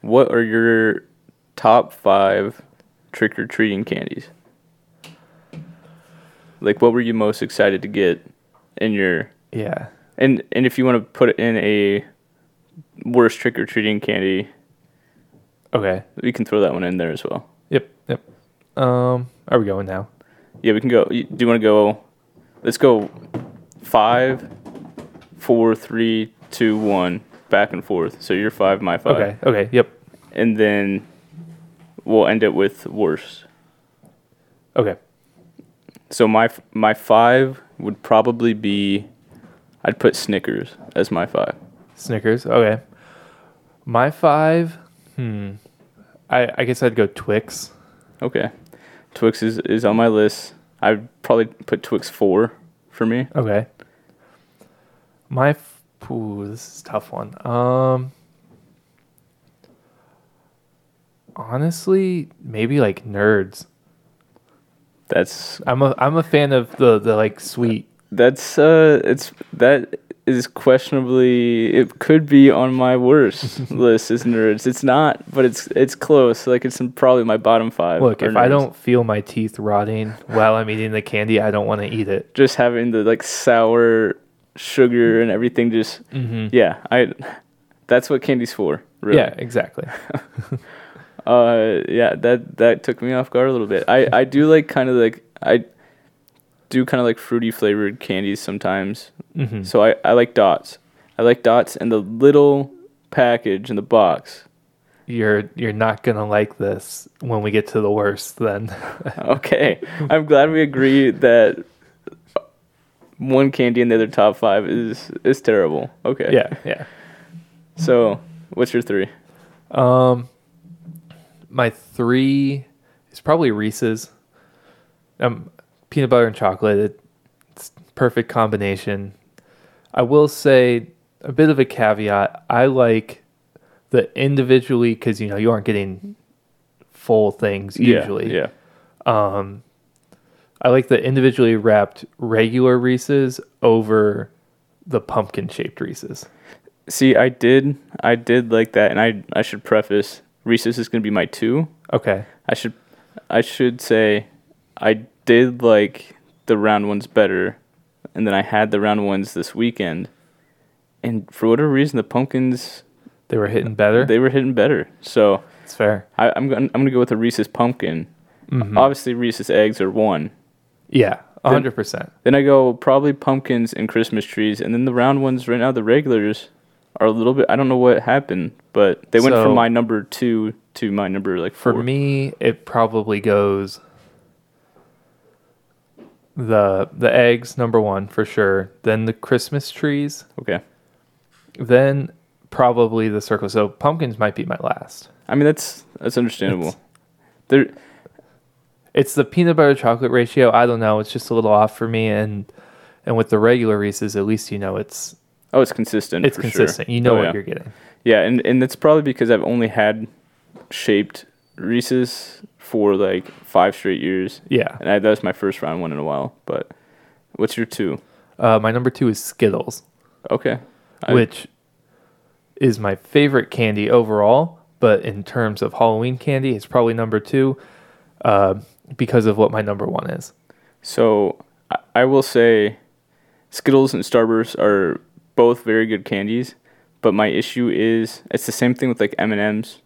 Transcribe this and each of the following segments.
what are your top five trick or treating candies? Like, what were you most excited to get in your Yeah. and and if you want to put it in a worst trick or treating candy, Okay. we can throw that one in there as well. Yep. Yep. Um, are we going now? Yeah, we can go. Do you want to go? Let's go five, four, three, two, one, back and forth. So you're five, my five. Okay. Okay. Yep. And then we'll end it with worst. Okay. So my f- my five would probably be, I'd put Snickers as my five. Snickers. Okay. My five. Hmm. I I guess I'd go Twix. Okay, Twix is is on my list. I'd probably put Twix four for me. Okay. My. Ooh, this is a tough one. Um. Honestly, maybe like nerds. That's I'm a I'm a fan of the the like sweet. that's uh it's that is questionably it could be on my worst list as nerds. It's not, but it's it's close. Like it's in probably my bottom five. Look, if I don't feel my teeth rotting while I'm eating the candy, I don't want to eat it. just having the like sour sugar and everything just Mm-hmm. yeah, I that's what candy's for. Really. Yeah, exactly. Uh, yeah, that that took me off guard a little bit. I I do like kind of like I do kind of like fruity flavored candies sometimes. hmm So I I like dots. I like dots and the little package in the box. You're you're not gonna like this when we get to the worst. Then Okay, I'm glad we agree that one candy in the other top five is is terrible. Okay. yeah, yeah. So what's your three? Um, my three is probably Reese's. Um, peanut butter and chocolate. It, it's perfect combination. I will say a bit of a caveat. I like the individually because you know you aren't getting full things usually. Yeah. Yeah. Um, I like the individually wrapped regular Reese's over the pumpkin shaped Reese's. See, I did I did like that, and I I should preface Reese's is gonna be my two. Okay. I should I should say I did like the round ones better, and then I had the round ones this weekend, and for whatever reason the pumpkins They were hitting better. they were hitting better. So It's fair. I, I'm gonna I'm gonna go with the Reese's pumpkin. Mhm. Obviously Reese's eggs are one. Yeah, hundred percent. Then I go probably pumpkins and Christmas trees, and then the round ones right now the regulars are a little bit. I don't know what happened, but they went So- from my number two to my number like For me, it probably goes the the eggs number one for sure. Then the Christmas trees. Okay. Then probably the circle. So pumpkins might be my last. I mean that's that's understandable. there It's the peanut butter chocolate ratio. I don't know. It's just a little off for me. And and with the regular Reese's, at least you know it's Oh, it's consistent. it's consistent. Sure. You know Oh, what yeah. you're getting. Yeah, and and that's probably because I've only had shaped Reese's for like five straight years, Yeah. and I, that was my first round one in a while. But what's your two? Uh, my number two is Skittles. Okay, I- which is my favorite candy overall. But in terms of Halloween candy, it's probably number two uh, because of what my number one is. so I, will say, Skittles and Starburst are both very good candies, but my issue is it's the same thing with like M and M's.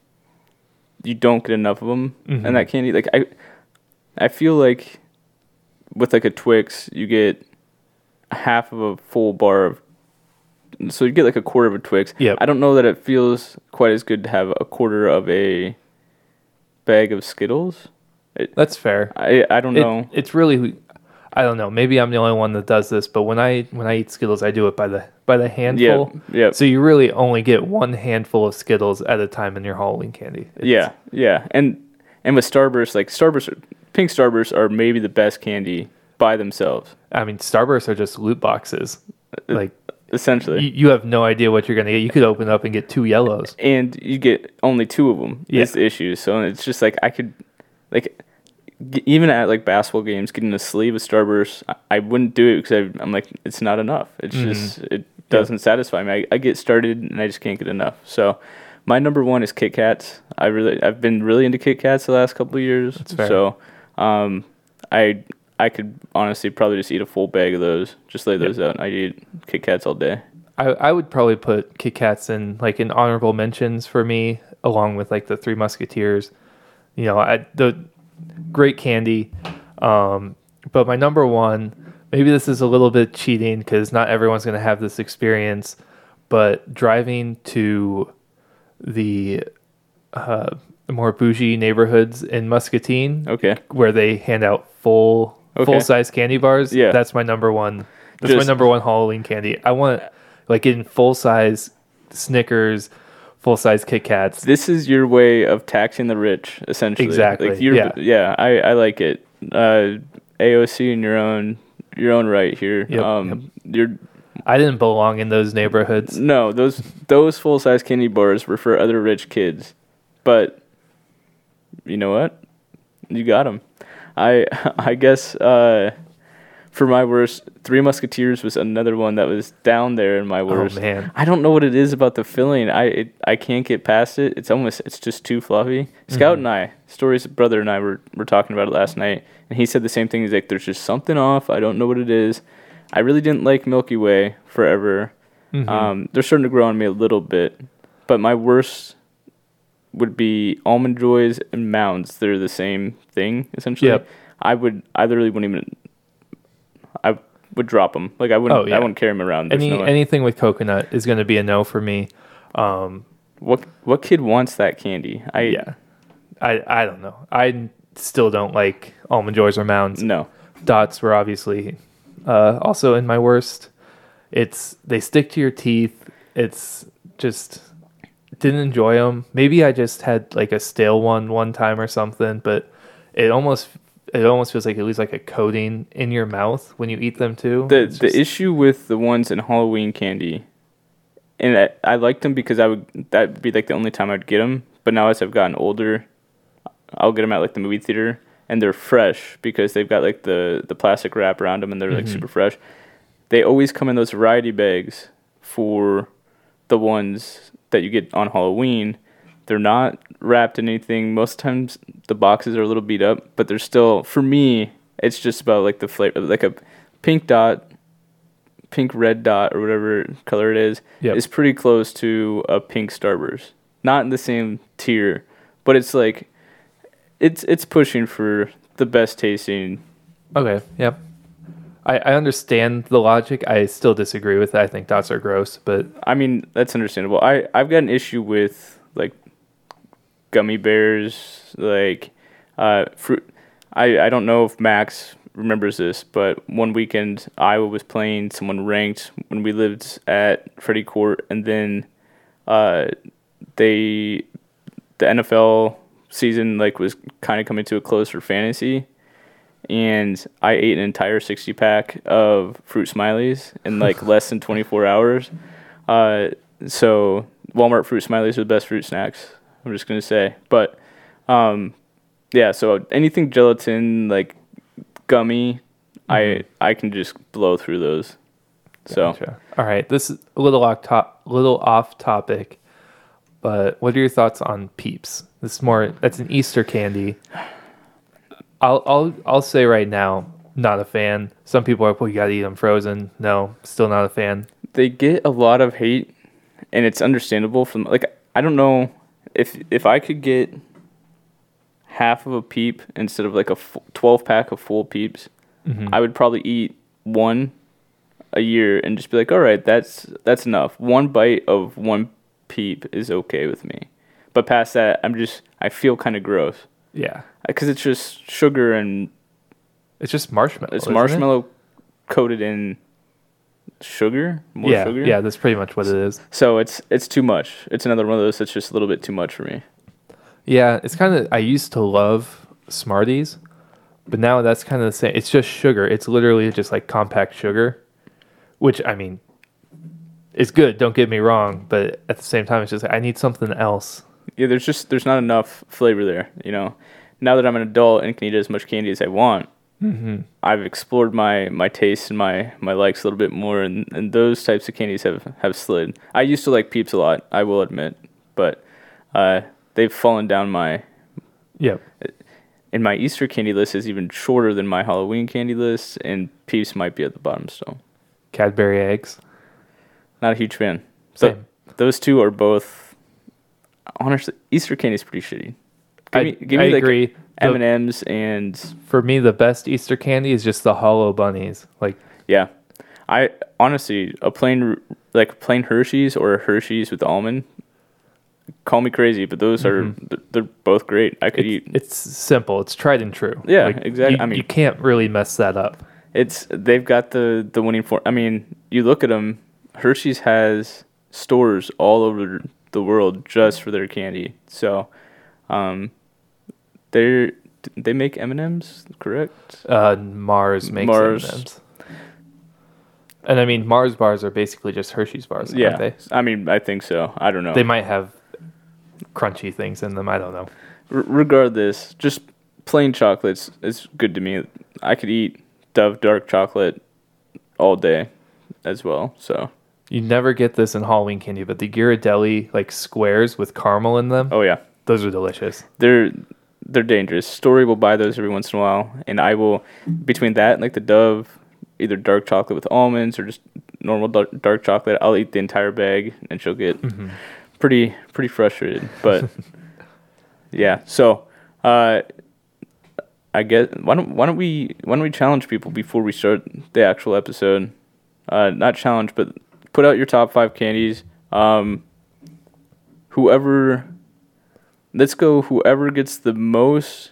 You don't get enough of them, Mhm. and that candy like I, I feel like with like a Twix, you get half of a full bar of. So you get like a quarter of a Twix. Yep. I don't know that it feels quite as good to have a quarter of a bag of Skittles. That's fair. I I don't It- know. it's really, I don't know. Maybe I'm the only one that does this, but when I when I eat Skittles, I do it by the by the handful. yeah, So you really only get one handful of Skittles at a time in your Halloween candy. It's- yeah, yeah. And and with Starburst, like Starburst, pink Starburst are maybe the best candy by themselves. I mean, Starbursts are just loot boxes. Uh, like Essentially. you, you have no idea what you're gonna get. You could open up and get two yellows. and you get only two of them. Yeah. Is the issue. So it's just like I could, like, g- even at like basketball games, getting a sleeve of Starburst, I, I wouldn't do it because I'm like, it's not enough. It's Mhm. just it doesn't satisfy me. I, I get started and I just can't get enough. So My number one is Kit Kats. I really, I've been really into Kit Kats the last couple of years. That's fair. So, um, I, I could honestly probably just eat a full bag of those. Just lay those out. I eat Kit Kats all day. I, I would probably put Kit Kats in like in honorable mentions for me, along with like the Three Musketeers. You know, I, the great candy. Um, but my number one, maybe this is a little bit cheating because not everyone's going to have this experience, but driving to the uh, more bougie neighborhoods in Muscatine, Okay. where they hand out full Okay. full size candy bars. Yeah. that's my number one. That's my number one Halloween candy. I want like in full size Snickers, full size Kit Kats. This is your way of taxing the rich, essentially. Exactly, Like yeah. yeah. I, I like it. Uh, AOC in your own, your own right here. Yep, um, you're I didn't belong in those neighborhoods. no those those full size candy bars were for other rich kids, but you know what? You got them. I I guess uh, for my worst, Three Musketeers was another one that was down there in my worst. Oh man, I don't know what it is about the filling. I it, I can't get past it. It's almost it's just too fluffy. Scout and I, Story's brother and I were were talking about it last night, and he said the same thing. He's like, "There's just something off. I don't know what it is." I really didn't like Milky Way forever. Mhm. Um, they're starting to grow on me a little bit, but my worst would be almond joys and mounds. They're the same thing essentially. Yep. I would. I literally wouldn't even. I would drop them. Like I wouldn't. Oh, yeah. I wouldn't carry them around. There's any no way. anything with coconut is going to be a no for me. Um, What what kid wants that candy? I yeah, I I don't know. I still don't like almond joys or mounds. no. Dots were obviously uh, also in my worst. It's they stick to your teeth. It's just didn't enjoy them. Maybe I just had like a stale one one time or something, but it almost it almost feels like it leaves like a coating in your mouth when you eat them too. The It's the just- issue with the ones in Halloween candy, and I, I liked them because I would that would be like the only time I'd get them. But now as I've gotten older, I'll get them at like the movie theater, and they're fresh because they've got like the the plastic wrap around them, and they're like Mhm. super fresh. They always come in those variety bags for the ones that you get on Halloween. They're not wrapped in anything. Most times the boxes are a little beat up, but they're still for me. It's just about like the flavor, like a pink dot, pink red dot or whatever color it is. Yep. is pretty close to a pink Starburst. Not in the same tier, but it's like it's it's pushing for the best tasting. Okay, yep. I, I understand the logic. I still disagree with it. I think dots are gross, but I mean, that's understandable. I I've got an issue with gummy bears, like uh, fruit. I I don't know if Max remembers this, but one weekend Iowa was playing someone ranked when we lived at Freddie Court, and then uh, they the NFL season like was kind of coming to a close for fantasy. And I ate an entire sixty pack of fruit smileys in like less than twenty four hours. Uh, so Walmart fruit smileys are the best fruit snacks. I'm just gonna say, but um, yeah. So anything gelatin like gummy, I I can just blow through those. So Gotcha. all right. This is a little off top, little off topic, but what are your thoughts on Peeps? This is more that's an Easter candy. I'll I'll I'll say right now, not a fan. Some people are, like, well, you gotta eat them frozen. No, still not a fan. they get a lot of hate, and it's understandable. From like I don't know if if I could get half of a peep instead of like a f- twelve pack of full peeps, Mhm. I would probably eat one a year and just be like, all right, that's that's enough. One bite of one peep is okay with me, but past that, I'm just I feel kind of gross yeah, because it's just sugar and it's just marshmallow. it's isn't it? marshmallow coated in sugar, more yeah, sugar. yeah, that's pretty much what it is. So it's it's too much. It's another one of those that's just a little bit too much for me. Yeah, it's kind of. I used to love Smarties, but now that's kind of the same. It's just sugar. It's literally just like compact sugar, which I mean, it's good. Don't get me wrong, but at the same time, it's just I need something else. Yeah, there's just there's not enough flavor there. You know, now that I'm an adult and can eat as much candy as I want, Mm-hmm. I've explored my my taste and my my likes a little bit more, and, and those types of candies have have slid. I used to like Peeps a lot. I will admit, but Uh, they've fallen down my Yep. and my Easter candy list is even shorter than my Halloween candy list, and Peeps might be at the bottom still. Cadbury eggs. Not a huge fan. So Same. those two are both honestly Easter candy is pretty shitty. Give I, me, give I me agree. M and M's and for me, the best Easter candy is just the hollow bunnies. Like yeah, I honestly a plain like plain Hershey's or a Hershey's with almond. Call me crazy, but those are th- they're both great. I could it's, eat. it's simple. It's tried and true. Yeah, Like, exact- You, I mean- you can't really mess that up. It's they've got the the winning for. I mean, you look at them. Hershey's has stores all over the world just for their candy. So, um, they they make M and M's, correct? Uh, Mars makes Mars. M&Ms. And I mean, Mars bars are basically just Hershey's bars, aren't Yeah, they? I mean, I think so. I don't know. They might have crunchy things in them. I don't know. R- regardless, just plain chocolates is good to me. I could eat Dove dark chocolate all day, as well. So, You never get this in Halloween candy, but the Ghirardelli like squares with caramel in them, oh yeah, those are delicious. they're they're dangerous. Story will buy those every once in a while, and I will between that and like the Dove, either dark chocolate with almonds or just normal dark, dark chocolate. I'll eat the entire bag, and she'll get pretty pretty frustrated. But yeah, so uh, I guess why don't why don't we why don't we challenge people before we start the actual episode? Uh, not challenge, but put out your top five candies. Um, whoever let's go whoever gets the most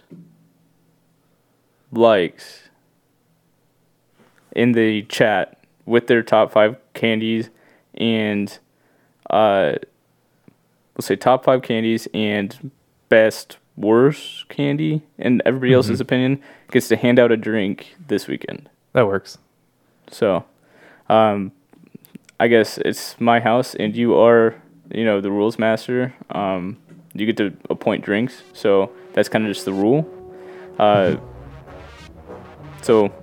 likes in the chat with their top five candies and uh let's say top five candies and best worst candy in everybody else's opinion gets to hand out a drink this weekend. That works. so um i guess it's my house and you are you know the rules master. Um you get to appoint drinks so that's kind of just the rule uh so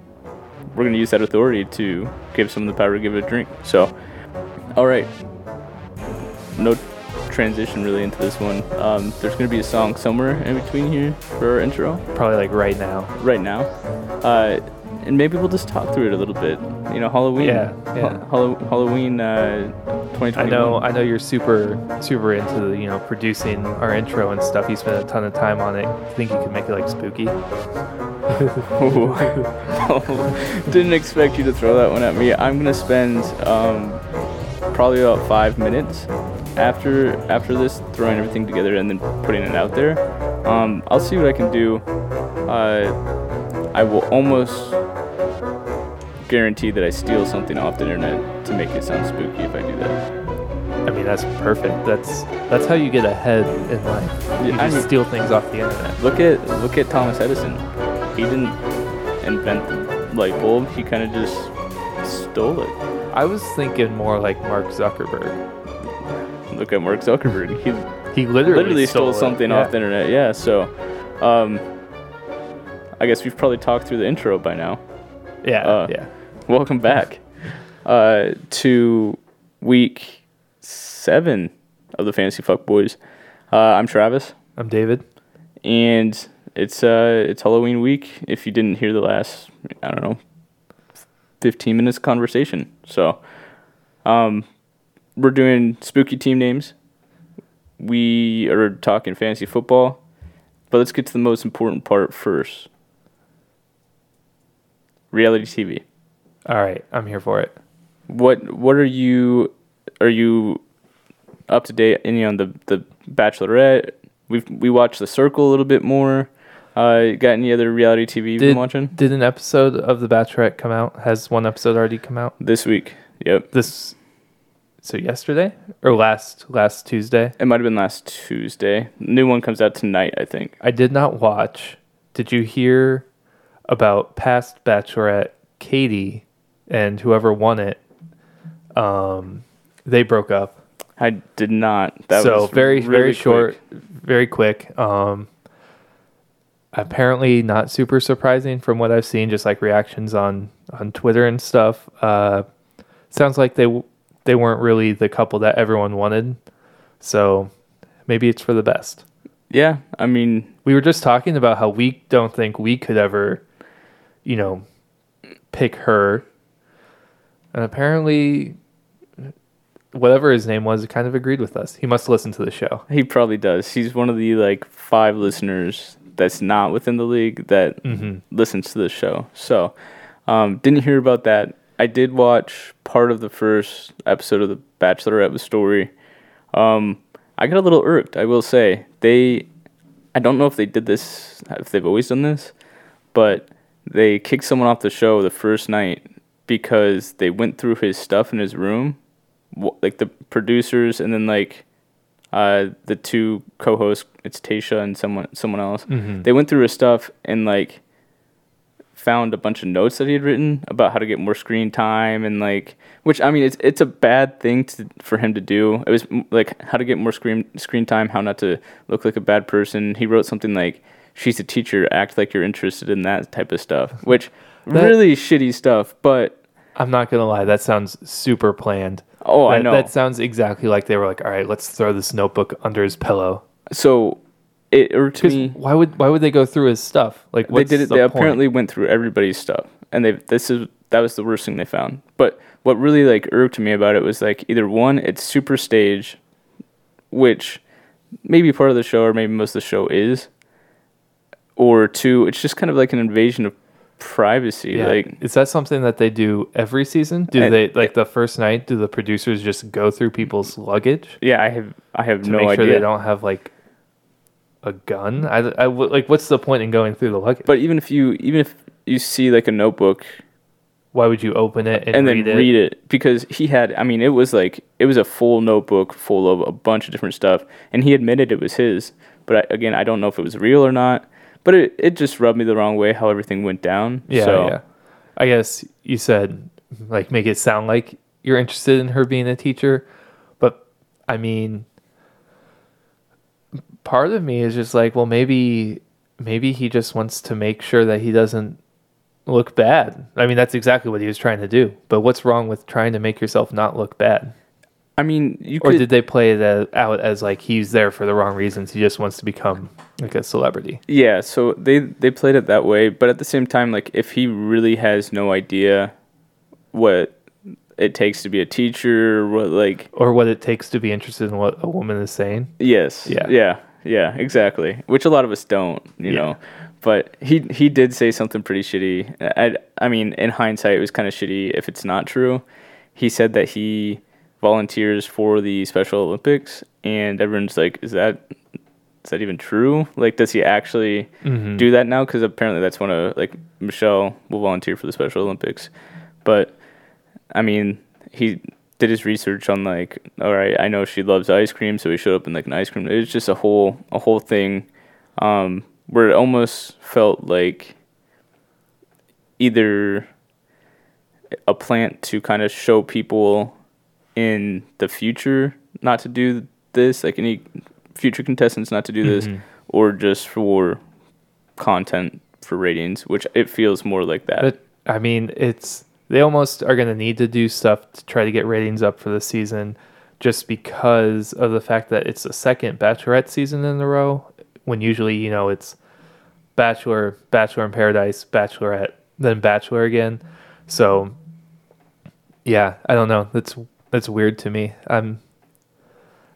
we're going to use that authority to give someone the power to give it a drink so all right no transition really into this one um there's going to be a song somewhere in between here for our intro Probably like right now. right now. Uh, and maybe we'll just talk through it a little bit. You know, Halloween. Yeah, yeah. Ha- Hallow- Halloween uh, 2021. I know, I know you're super, super into the, you know producing our intro and stuff. You spent a ton of time on it. Think you could make it like spooky? Didn't expect you to throw that one at me. I'm gonna spend um, probably about five minutes after after this throwing everything together and then putting it out there. Um, I'll see what I can do. Uh, I will almost guarantee that I steal something off the internet to make it sound spooky if I do that. I mean, that's perfect. That's that's how you get ahead in life. You I just mean- steal things off the internet. Look at look at Thomas Edison. He didn't invent the light bulb. He kind of just stole it. I was thinking more like Mark Zuckerberg. Look at Mark Zuckerberg. He He literally, literally stole, it. something Yeah. off the internet. Yeah. So, um, I guess we've probably talked through the intro by now. Yeah, Uh, yeah. Welcome back uh, to week seven of the Fantasy Fuck Boys. Uh, I'm Travis. I'm David. and it's uh it's Halloween week. If you didn't hear the last, I don't know, fifteen minutes conversation. So, um, we're doing spooky team names. We are talking fantasy football, but let's get to the most important part first. Reality TV. All right, I'm here for it. What what are you are you up to date any on the the Bachelorette? We've we watched The Circle a little bit more. Uh, got any other reality TV you've been watching did an episode of The Bachelorette come out? Has one episode already come out? this week? Yep, This so yesterday or last last Tuesday? it might have been last Tuesday. New one comes out tonight, I think. I did not watch. Did you hear about past Bachelorette Katie and whoever won it? Um, they broke up. I did not. That so was very really very quick. short, very quick. Um, apparently not super surprising from what I've seen, just like reactions on on Twitter and stuff. Uh, sounds like they they weren't really the couple that everyone wanted. So maybe it's for the best. Yeah, I mean, We were just talking about how we don't think we could ever, you know, pick her. And apparently, whatever his name was, kind of agreed with us. He must listen to the show. he probably does. He's one of the like five listeners that's not within the league that Mm-hmm. listens to the show. So, um, didn't hear about that. I did watch part of the first episode of the Bachelorette Story. Um, I got a little irked. I will say they. I don't know if they did this, if they've always done this, but they kicked someone off the show the first night because they went through his stuff in his room, like the producers, and then like uh, the two co-hosts. It's Tayshia and someone someone else Mm-hmm. they went through his stuff and like found a bunch of notes that he had written about how to get more screen time and like which I mean it's it's a bad thing to for him to do. It was like how to get more screen screen time, how not to look like a bad person. He wrote something like she's a teacher, act like you're interested in that type of stuff, which That- really shitty stuff, but I'm not gonna lie, that sounds super planned. oh, I know. That sounds exactly like they were like, all right, let's throw this notebook under his pillow. so it irked 'Cause me. why would why would they go through his stuff? Like they did it. the They point? apparently went through everybody's stuff, and they this is that was the worst thing they found. But what really like irked me about it was like either one, it's super stage, which maybe part of the show or maybe most of the show is, or two, it's just kind of like an invasion of privacy. Yeah. Like is that something that they do every season? Do And- they like the first night? Do the producers just go through people's luggage yeah, I have I have to no make sure idea. they don't have like a gun? I, I would- like what's the point in going through the luggage? but even if you even if you see like a notebook Why would you open it and, and, then read it? read it because he had i mean it was like it was a full notebook full of a bunch of different stuff and he admitted it was his but I, again i don't know if it was real or not but it, it just rubbed me the wrong way how everything went down Yeah, so yeah. I guess you said like make it sound like you're interested in her being a teacher, but I mean part of me is just like, well maybe maybe he just wants to make sure that he doesn't look bad. I mean that's exactly what he was trying to do. But what's wrong with trying to make yourself not look bad? I mean you Or could did they play that out as like he's there for the wrong reasons? He just wants to become like a celebrity. yeah so they they played it that way but at the same time like if he really has no idea what it takes to be a teacher what like Or what it takes to be interested in what a woman is saying. Yes. Yeah. Yeah. Yeah. Exactly. Which a lot of us don't, you Yeah. know. But he he did say something pretty shitty. I I mean, in hindsight, it was kind of shitty if it's not true. He said that he volunteers for the Special Olympics, and everyone's like, "Is that is that even true? Like, does he actually Mhm. do that now? Because apparently that's one of like Michelle will volunteer for the Special Olympics, but I mean, he did his research on like, all right, I know she loves ice cream, so he showed up in like an ice cream. It was just a whole a whole thing, um, where it almost felt like either a plant to kind of show people in the future not to do this, like any future contestants not to do this, Mhm. or just for content for ratings, which it feels more like that. But I mean, it's they almost are going to need to do stuff to try to get ratings up for the season, just because of the fact that it's the second Bachelorette season in a row. When usually, you know, it's Bachelor, Bachelor in Paradise, Bachelorette, then Bachelor again. So, yeah, I don't know. That's that's weird to me. I'm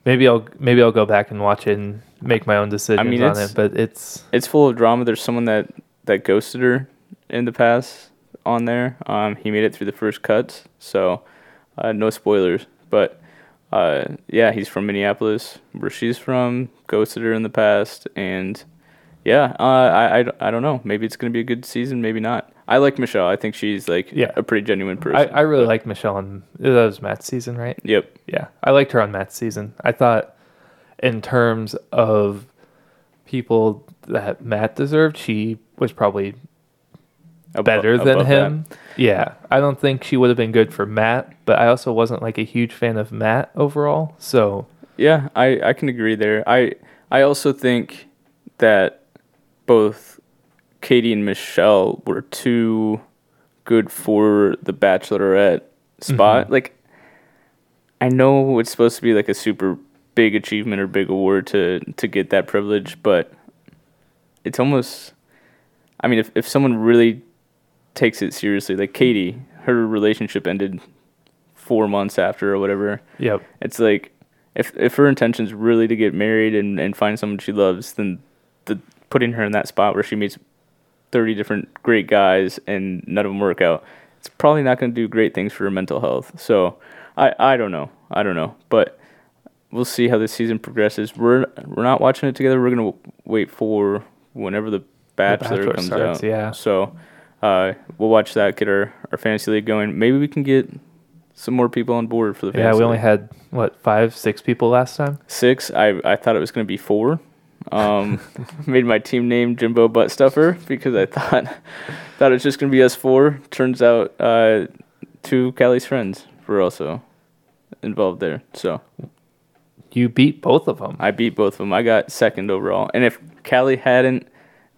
maybe I'll maybe I'll go back and watch it and make my own decisions mean, on it. But it's it's full of drama. There's someone that that ghosted her in the past on there. Um, he made it through the first cuts, so uh, no spoilers. But uh, yeah, he's from Minneapolis, where she's from. Ghosted her in the past, and yeah, uh, I, I I don't know. Maybe it's gonna be a good season. Maybe not. I like Michelle. I think she's like Yeah. a pretty genuine person. I, I really like Michelle on that was Matt's season, right? Yep. Yeah, I liked her on Matt's season. I thought, in terms of people that Matt deserved, she was probably better than above that. him. Yeah, I don't think she would have been good for Matt, but I also wasn't like a huge fan of Matt overall. So Yeah, I, I can agree there. I I also think that both Katie and Michelle were too good for the Bachelorette spot. Mhm. Like, I know it's supposed to be like a super big achievement or big award to to get that privilege, but it's almost. I mean, if if someone really takes it seriously, like Katie, her relationship ended four months after or whatever. Yep. It's like if if her intention is really to get married and, and find someone she loves, then the putting her in that spot where she meets thirty different great guys and none of them work out, it's probably not going to do great things for her mental health. So I I don't know I don't know, but we'll see how this season progresses. We're we're not watching it together. We're gonna wait for whenever the Bachelor, Bachelor comes starts, out. yeah. So uh, we'll watch that. Get our our fantasy league going. Maybe we can get some more people on board for the fantasy Yeah, we only had what five, six people last time. Six. I I thought it was going to be four. Um, made my team name Jimbo Butt Stuffer because I thought thought it was just going to be us four. Turns out uh, two Callie's friends were also involved there. So You beat both of them. I beat both of them. I got second overall. And if Callie hadn't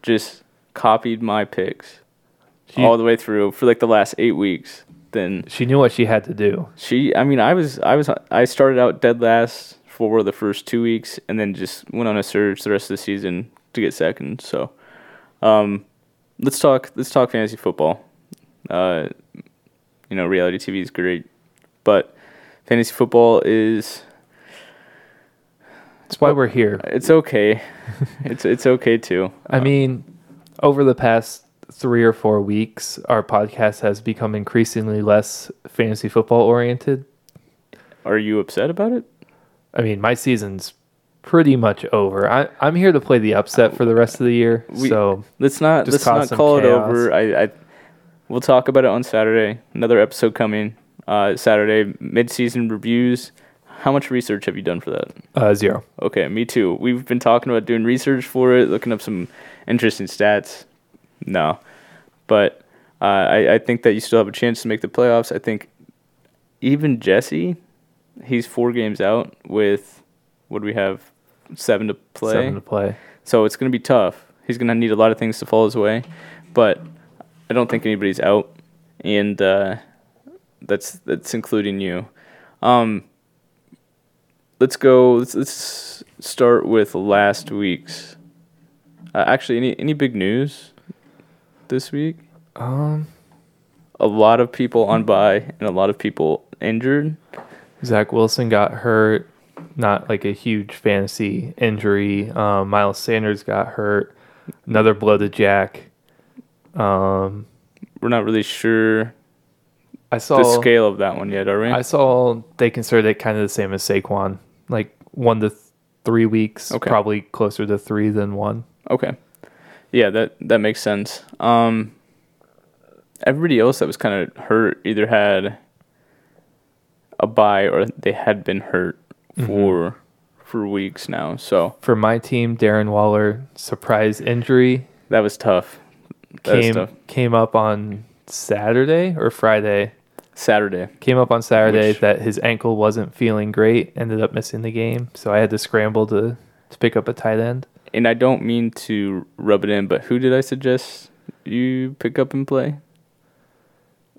just copied my picks She- all the way through for like the last eight weeks, then She knew what she had to do. she. I mean, I was I was I started out dead last for the first two weeks, and then just went on a surge the rest of the season to get second. So, um, let's talk let's talk fantasy football. Uh, you know, reality TV is great, but fantasy football is That's why we're here. it's okay. it's it's okay too. I mean, over the past three or four weeks, our podcast has become increasingly less fantasy football oriented. Are you upset about it? I mean, my season's pretty much over. I, I'm here to play the upset for the rest of the year. We- so Let's not Just let's not call it over. I, I we'll talk about it on Saturday. Another episode coming. Uh, Saturday mid-season reviews. How much research have you done for that? uh, zero. Okay, me too. We've been talking about doing research for it, looking up some interesting stats. No, but uh, I I think that you still have a chance to make the playoffs. I think even Jesse, he's four games out with what do we have seven to play. Seven to play. So it's going to be tough. He's going to need a lot of things to fall his way, but I don't think anybody's out, and uh, that's that's including you. Um, let's go. Let's, let's start with last week's. Uh, actually, any any big news this week? Um, A lot of people on by and a lot of people injured. Zach Wilson got hurt. Not like a huge fantasy injury. Um, Miles Sanders got hurt. Another blow to Jack. Um, We're not really sure I saw the scale of that one yet, are we? I saw they considered it kind of the same as Saquon, like one to th- three weeks, Okay. probably closer to three than one. Okay. Yeah, that that makes sense. Um everybody else that was kind of hurt either had a bye or they had been hurt mm-hmm. for for weeks now. So, For my team, Darren Waller surprise injury that was tough. That was came tough. came up on Saturday or Friday. Saturday. Came up on Saturday Which- that his ankle wasn't feeling great. Ended up missing the game, so I had to scramble to to pick up a tight end. And I don't mean to rub it in, but who did I suggest you pick up and play?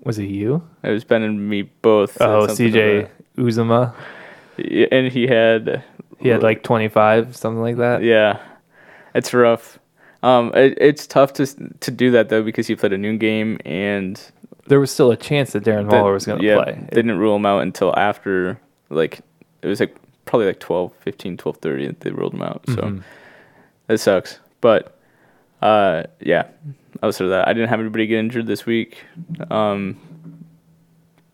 Was it you? It was Ben and me both. Oh, CJ Uzomah. And he had He had like 25, something like that. Yeah, it's rough. Um, it, it's tough to to do that though because he played a noon game and There was still a chance that Darren Waller was going to yeah, play. They didn't rule him out until after like it was like probably like 12, 15, 12:30 that they ruled him out. So Mhm. it sucks. But uh, yeah, outside of that, I didn't have anybody get injured this week. Um,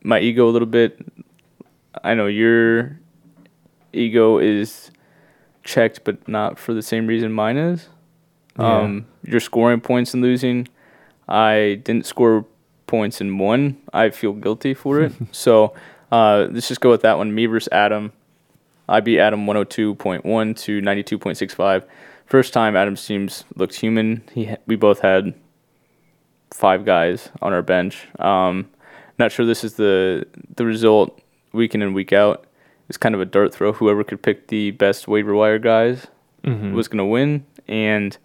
my ego a little bit. I know your ego is checked, but not for the same reason mine is. Yeah. Um, you're scoring points and losing. I didn't score points in one. I feel guilty for it. so uh, let's just go with that one. Me versus Adam. I beat Adam 102.1 to 92.65. First time Adam's teams looked human. He we both had five guys on our bench. Um, not sure this is the the result week in and week out. It's kind of a dart throw. Whoever could pick the best waiver wire guys Mhm. was going to win, and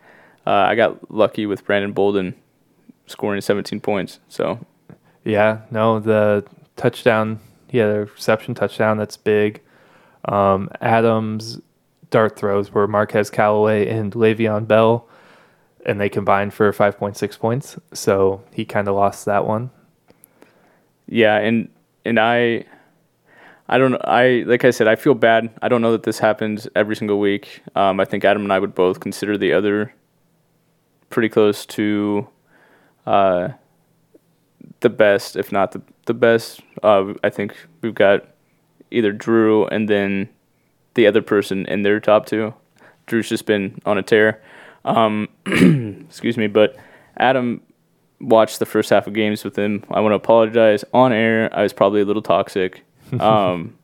uh, I got lucky with Brandon Bolden scoring 17 points. So Yeah, no, the touchdown, he had a reception touchdown. That's big. Um, Adams' dart throws were Marquez Callaway and Le'Veon Bell, and they combined for 5.6 points. So he kind of lost that one. Yeah, and and I I don't. I like I said, I feel bad. I don't know that this happens every single week. Um, I think Adam and I would both consider the other pretty close to uh, the best, if not the the best. Uh, I think we've got either Drew and then the other person in their top two. Drew's just been on a tear. Um, excuse me, but Adam watched the first half of games with him. I want to apologize on air. I was probably a little toxic, um,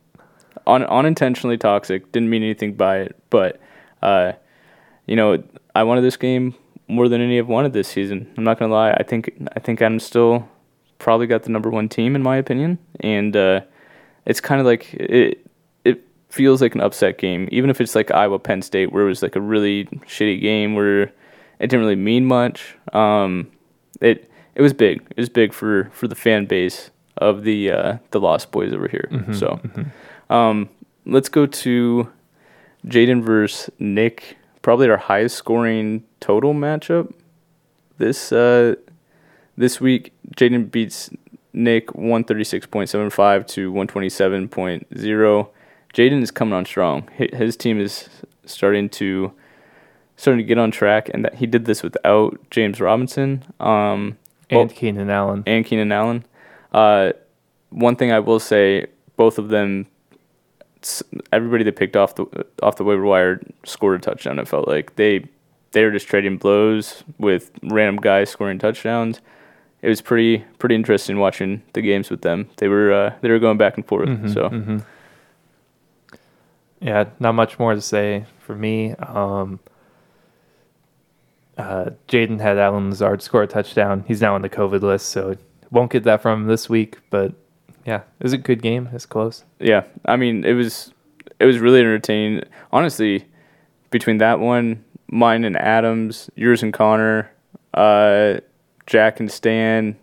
un- unintentionally toxic. Didn't mean anything by it, but uh, you know, I wanted this game more than any have wanted this season. I'm not gonna lie. I think I think I'm still probably got the number one team in my opinion, and uh, it's kind of like it. Feels like an upset game, even if it's like Iowa Penn State, where it was like a really shitty game where it didn't really mean much. Um, it it was big. It was big for for the fan base of the uh, the Lost Boys over here. So, um, let's go to Jaden versus Nick. Probably our highest scoring total matchup this uh, this week. Jaden beats Nick one thirty six point seven five to one twenty seven point zero. Jaden is coming on strong. His team is starting to starting to get on track, and that he did this without James Robinson. Um, And well- Keenan Allen. and Keenan Allen. Uh, one thing I will say, both of them, everybody they picked off the off the waiver wire scored a touchdown. It felt like they they were just trading blows with random guys scoring touchdowns. It was pretty pretty interesting watching the games with them. They were uh, they were going back and forth. Mhm, So mhm. Yeah, not much more to say for me. Um, uh, Jaden had Allen Lazard score a touchdown. He's now on the COVID list, so won't get that from him this week. But yeah, it was a good game. It's close. yeah, I mean it was it was really entertaining. Honestly, between that one, mine and Adams, yours and Connor, uh, Jack and Stan.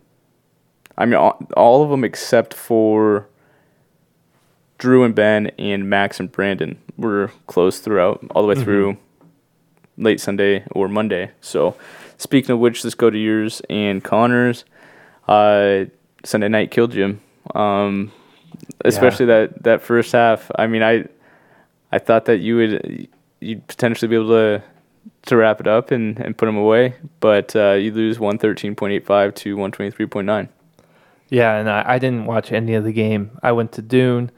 I mean, all, all of them except for Drew and Ben and Max and Brandon were close throughout, all the way through late Sunday or Monday. So, speaking of which, let's go to yours and Connor's. Uh, Sunday night killed you. Um, especially that, that first half. I mean, I I thought that you would you'd potentially be able to to wrap it up and, and put them away, but uh, you lose one thirteen point eight five to one twenty three point nine. Yeah, and I, I didn't watch any of the game. I went to Dune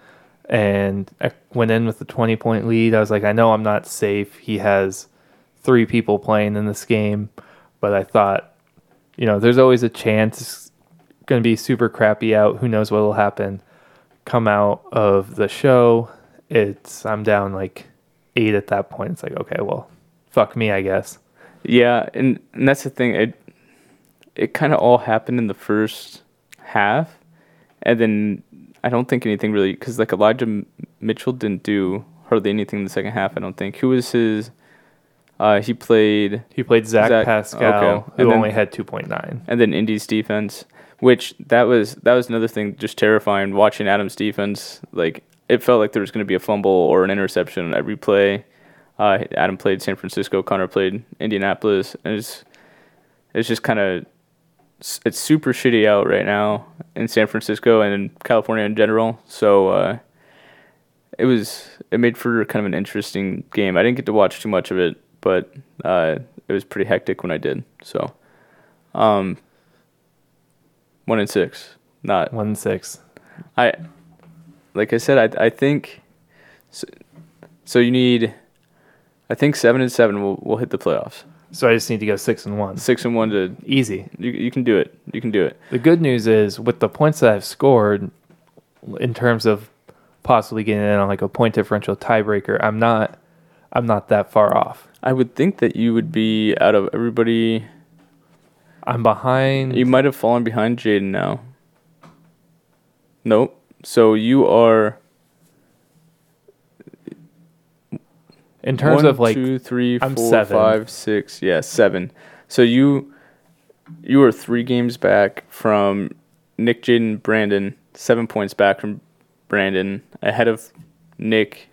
and I went in with a 20 point lead. I was like, I know I'm not safe. He has three people playing in this game, but I thought, you know, there's always a chance it's going to be super crappy out. Who knows what will happen? Come out of the show, it's I'm down like eight at that point. It's like, okay, well, fuck me, I guess. Yeah, and, and that's the thing. It it kind of all happened in the first half, and then I don't think anything really because like Elijah M- Mitchell didn't do hardly anything in the second half. I don't think. Who was his? Uh, he played He played Zach, Zach- Pascal, okay. who then- only had 2.9. and then Indy's defense, which that was that was another thing just terrifying watching Adams' defense. Like it felt like there was going to be a fumble or an interception on every play. Uh, Adam played San Francisco, Connor played Indianapolis, and it's it's just kind of it's super shitty out right now in San Francisco and in California in general. So uh, it was it made for kind of an interesting game. I didn't get to watch too much of it, but uh, it was pretty hectic when I did. So. Um, one and six. Not One in six. I. Like I said, I I think. So, so you need. I think seven and seven will will hit the playoffs. So I just need to go six and one. Six and one to Easy. you. You can do it. You can do it. The good news is with the points that I've scored, in terms of possibly getting in on like a point differential tiebreaker, I'm not, I'm not that far off. I would think that you would be out of everybody. I'm behind. You might have fallen behind Jaden now. Nope. So you are in terms one, of like, two, three, I'm four, seven. five, six. Yeah, seven. So you you are three games back from Nick, Jaden, Brandon. Seven points back from Brandon, ahead of Nick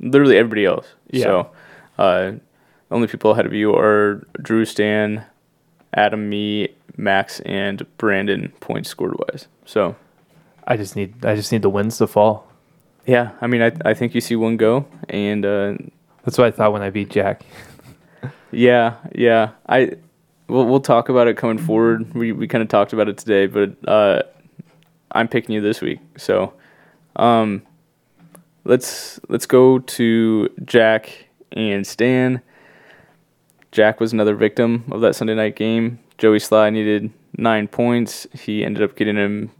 literally everybody else. Yeah. So, uh, only people ahead of you are Drew, Stan, Adam, me, Max, and Brandon points scored wise. So, I just need I just need the wins to fall. yeah, I mean, I I think you see one go, and uh, That's what I thought when I beat Jack. yeah, yeah, I we'll we'll talk about it coming forward. We we kind of talked about it today, but uh, I'm picking you this week. So, um, let's let's go to Jack and Stan. Jack was another victim of that Sunday night game. Joey Slye needed nine points. He ended up getting him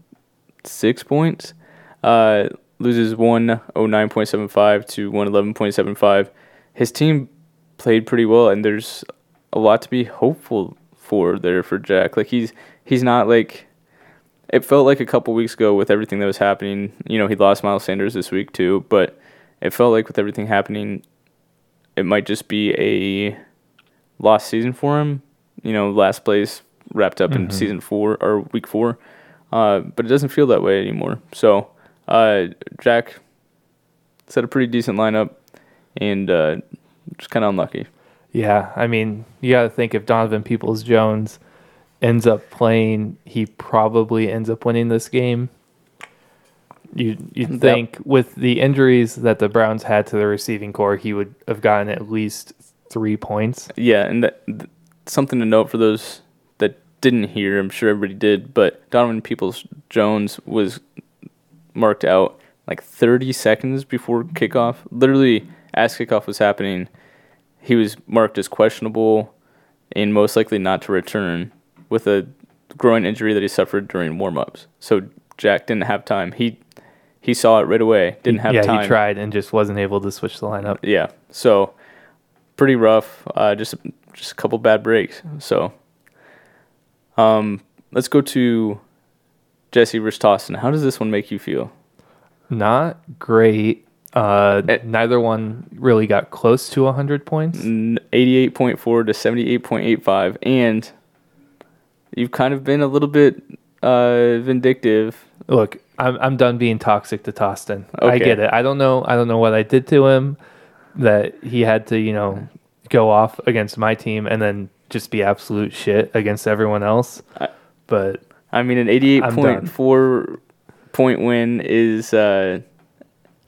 six points. Uh, loses 109.75 to 111.75. His team played pretty well, and there's a lot to be hopeful for there for Jack. Like he's he's not like it felt like a couple weeks ago with everything that was happening. You know, he lost Miles Sanders this week too, but it felt like with everything happening, it might just be a lost season for him. You know, last place wrapped up in Mhm. season four or week four, uh, but it doesn't feel that way anymore. So, uh, Jack set a pretty decent lineup, and uh, just kind of unlucky. Yeah, I mean, you got to think if Donovan Peoples Jones ends up playing, he probably ends up winning this game. You you think with the injuries that the Browns had to the receiving core, he would have gotten at least three points. Yeah, and that, th- something to note for those that didn't hear, I'm sure everybody did, but Donovan Peoples Jones was marked out like 30 seconds before kickoff. Literally, as kickoff was happening, he was marked as questionable and most likely not to return with a groin injury that he suffered during warm-ups. So Jack didn't have time. He he saw it right away. Didn't have yeah, time. he tried and just wasn't able to switch the lineup. Yeah. So pretty rough. Uh, just just a couple bad breaks. So um, let's go to Jesse versus Tostin. How does this one make you feel? Not great. Uh, Eh. neither one really got close to 100 points. 88.4 to 78.85 and you've kind of been a little bit uh, vindictive. Look, I'm I'm done being toxic to Tostin. I get it. I don't know. I don't know what I did to him that he had to, you know, go off against my team and then just be absolute shit against everyone else. I- but I mean, an 88.4 point win is, uh,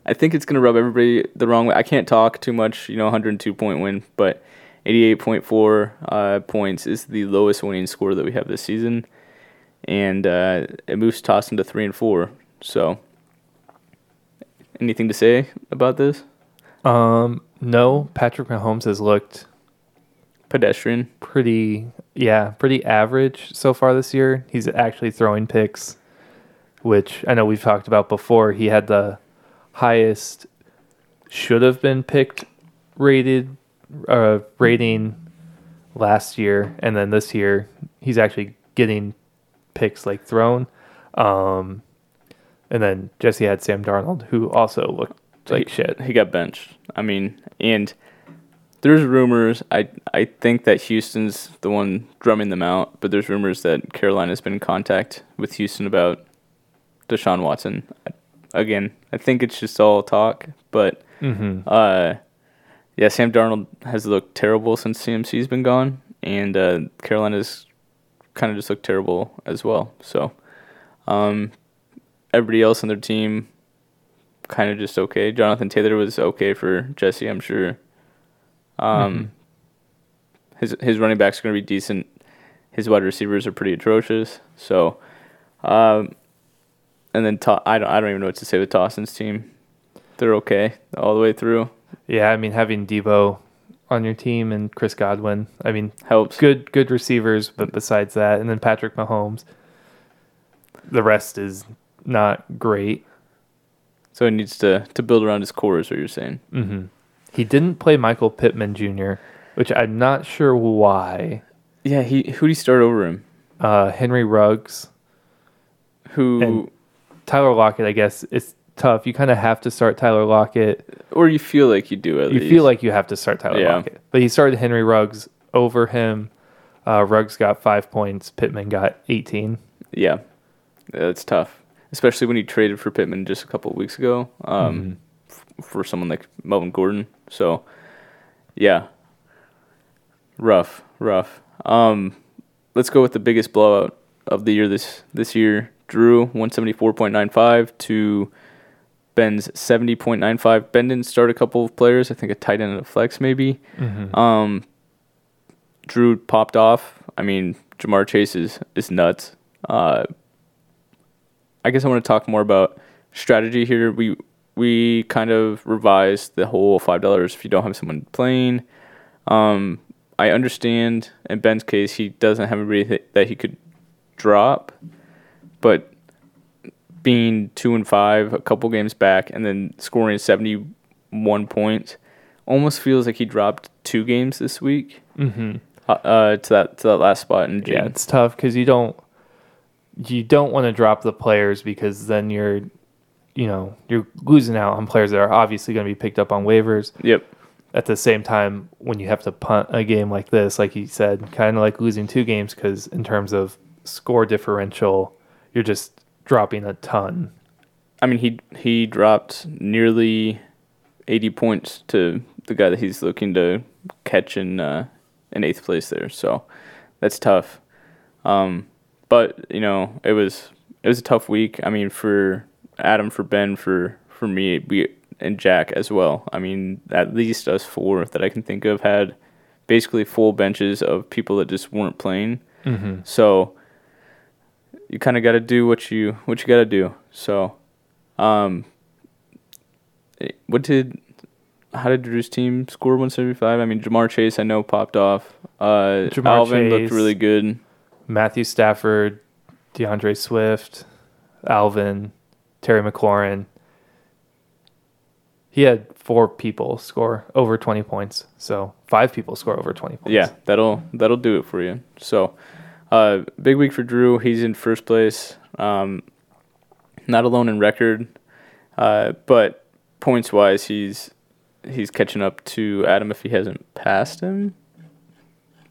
I think it's going to rub everybody the wrong way. I can't talk too much, you know, 102 point win, but 88.4 uh, points is the lowest winning score that we have this season. And uh, it moves Tossin to 3 and 4. So, anything to say about this? um, no, Patrick Mahomes has looked Pedestrian. pretty, yeah, pretty average so far this year. He's actually throwing picks, which I know we've talked about before. He had the highest should have been picked rated uh, rating last year, and then this year he's actually getting picks like thrown. Um, and then Jesse had Sam Darnold, who also looked like he, shit. He got benched. I mean, and there's rumors. I I think that Houston's the one drumming them out, but there's rumors that Carolina's been in contact with Houston about Deshaun Watson. Again, I think it's just all talk, but hmm uh, yeah, Sam Darnold has looked terrible since CMC's been gone, and uh, Carolina's kind of just looked terrible as well. So, um, everybody else on their team kind of just okay. Jonathan Taylor was okay for Jesse, I'm sure. Um, his his running backs are going to be decent. His wide receivers are pretty atrocious. So, um, and then to- I don't I don't even know what to say with Tossin's team. They're okay all the way through. Yeah, I mean having Deebo on your team and Chris Godwin, I mean Helps. good good receivers, but besides that, and then Patrick Mahomes, the rest is not great. So he needs to to build around his core, is what you're saying. hmm He didn't play Michael Pittman Jr., which I'm not sure why. Yeah, he who would he start over him? Uh, Henry Ruggs, Who And- Tyler Lockett. I guess it's tough. You kind of have to start Tyler Lockett. or you feel like you do at least. You least. feel like you have to start Tyler Yeah. Lockett, but he started Henry Ruggs over him. Uh, Ruggs got five points. Pittman got 18. yeah, that's tough, especially when he traded for Pittman just a couple of weeks ago. Um, Mhm. f- for someone like Melvin Gordon. So, yeah, rough, rough. Um, let's go with the biggest blowout of the year this this year. Drew one seventy four point nine five to Ben's seventy point nine five. Ben didn't start a couple of players. I think a tight end and a flex maybe. Mm-hmm. Um, Drew popped off. I mean, Ja'Marr Chase is is nuts. Uh, I guess I want to talk more about strategy here. We we kind of revised the whole five dollars if you don't have someone playing. Um, I understand in Ben's case he doesn't have anybody that he could drop, but being two and five, a couple games back, and then scoring seventy one points, almost feels like he dropped two games this week Mm-hmm. uh, uh, to that to that last spot in June. Yeah, it's tough because you don't you don't want to drop the players because then you're you know you're losing out on players that are obviously going to be picked up on waivers. Yep. At the same time, when you have to punt a game like this, like you said, kind of like losing two games because in terms of score differential, you're just dropping a ton. I mean, he he dropped nearly eighty points to the guy that he's looking to catch in uh, in eighth place there. So that's tough. Um, but you know, it was it was a tough week. I mean, for Adam, for Ben, for for me, we and Jack as well. I mean, at least us four that I can think of had basically full benches of people that just weren't playing. Mm-hmm. So you kind of got to do what you what you got to do. So, um, eh, what did how did Drew's team score 175? I mean, Ja'Marr Chase I know popped off. Uh, Jamar Alvin looked really good. Matthew Stafford, D'Andre Swift, Alvin, Terry McLaurin. He had four people score over 20 points. So five people score over 20 points. Yeah, that'll that'll do it for you. So, uh, big week for Drew. He's in first place. Um, not alone in record, uh, but points wise, he's he's catching up to Adam if he hasn't passed him,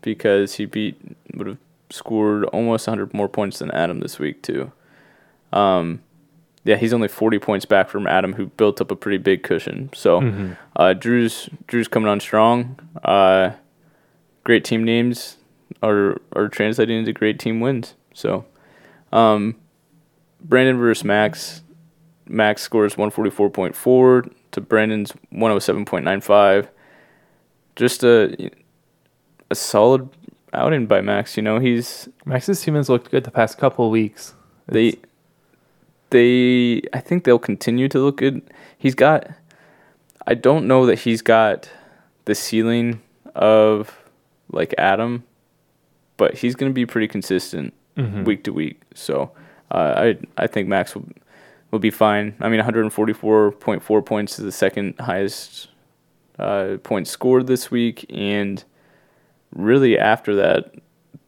because he beat would have scored almost 100 more points than Adam this week too. Um, yeah, he's only 40 points back from Adam, who built up a pretty big cushion. So. Mhm. Uh, Drew's Drew's coming on strong. Uh, great team names are are translating into great team wins. So, um, Brandon versus Max. Max scores one forty four point four to Brandon's one hundred seven point nine five. Just a a solid outing by Max. You know he's Max's team has looked good the past couple of weeks. they they I think they'll continue to look good. He's got I don't know that he's got the ceiling of like Adam, but he's going to be pretty consistent Mhm. week to week. So uh, I I think Max will will be fine. I mean, 144.4 points is the second highest uh, points scored this week, and really after that,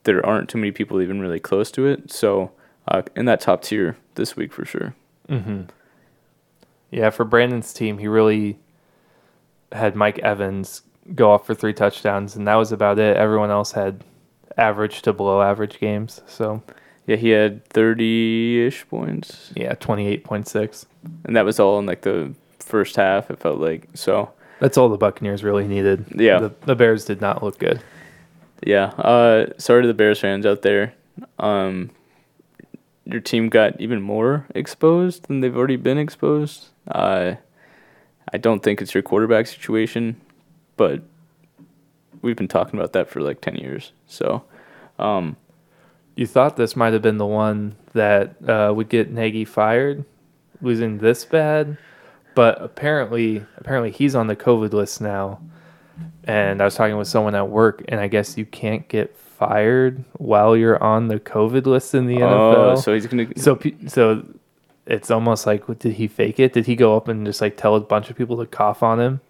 there aren't too many people even really close to it. So uh, in that top tier this week for sure. Mm-hmm. Yeah, for Brandon's team, he really had Mike Evans go off for three touchdowns, and that was about it. Everyone else had average to below average games. So Yeah, he had 30-ish points, yeah, twenty eight point six. and that was all in like the first half. It felt like so. That's all the Buccaneers really needed. Yeah. the, the Bears did not look good. Yeah. Uh, sorry to the Bears fans out there. Um, your team got even more exposed than they've already been exposed. Uh, I don't think it's your quarterback situation, but we've been talking about that for like ten years. So, um, You thought this might have been the one that uh, would get Nagy fired, losing this bad, but apparently, apparently he's on the COVID list now. And I was talking with someone at work, and I guess you can't get fired while you're on the COVID list in the NFL. oh, so he's gonna. So, so it's almost like, did he fake it? Did he go up and just like tell a bunch of people to cough on him?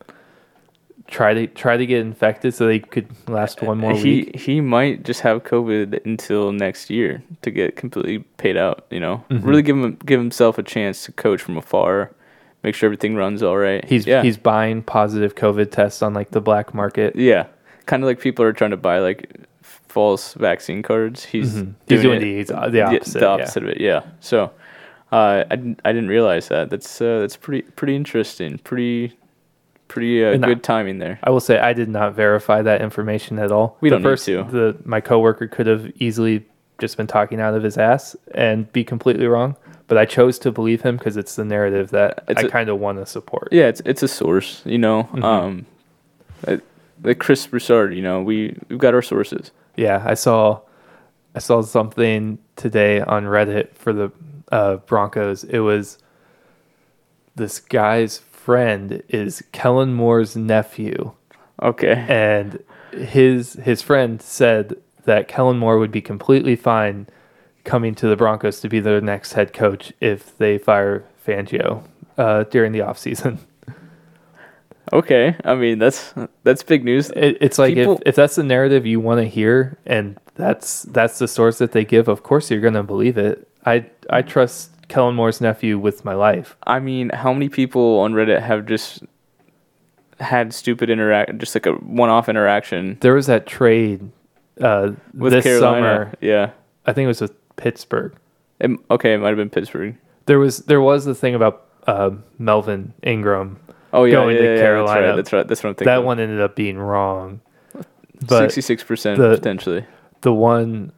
Try to try to get infected so they could last one more he week. he might just have COVID until next year to get completely paid out. You know, Mhm. really give him give himself a chance to coach from afar, make sure everything runs all right. He's yeah, he's buying positive COVID tests on like the black market. yeah, kind of like people are trying to buy like false vaccine cards. He's Mhm. He's doing it- the, he's the opposite. the yeah. opposite of it. Yeah. So, Uh, I, didn't, I didn't realize that. That's uh, that's pretty pretty interesting. Pretty pretty uh, And I- good timing there. I will say I did not verify that information at all. We the don't need to. The my coworker could have easily just been talking out of his ass and be completely wrong, but I chose to believe him because it's the narrative that It's I kind of want to support. Yeah, it's it's a source. You know, Mhm. um, like Chris Broussard. You know, we we've got our sources. Yeah, I saw I saw something today on Reddit for the uh, Broncos. It was this guy's friend is Kellen Moore's nephew, Okay. and his his friend said that Kellen Moore would be completely fine coming to the Broncos to be their next head coach if they fire Fangio uh, during the offseason. Okay. I mean, that's that's big news. It, it's like People- if, if that's the narrative you want to hear and that's that's the source that they give, of course you're gonna believe it. I I trust Kellen Moore's nephew with my life. I mean, how many people on Reddit have just had stupid interact, just like a one-off interaction There was that trade uh, with this Carolina? summer. Yeah. I think it was with Pittsburgh. It, okay, it might have been Pittsburgh. There was there was the thing about uh, Melvin Ingram. Oh yeah, Going yeah, to yeah, Carolina. That's right. That's right. That's what I'm thinking. That one ended up being wrong. Sixty-six percent potentially. the one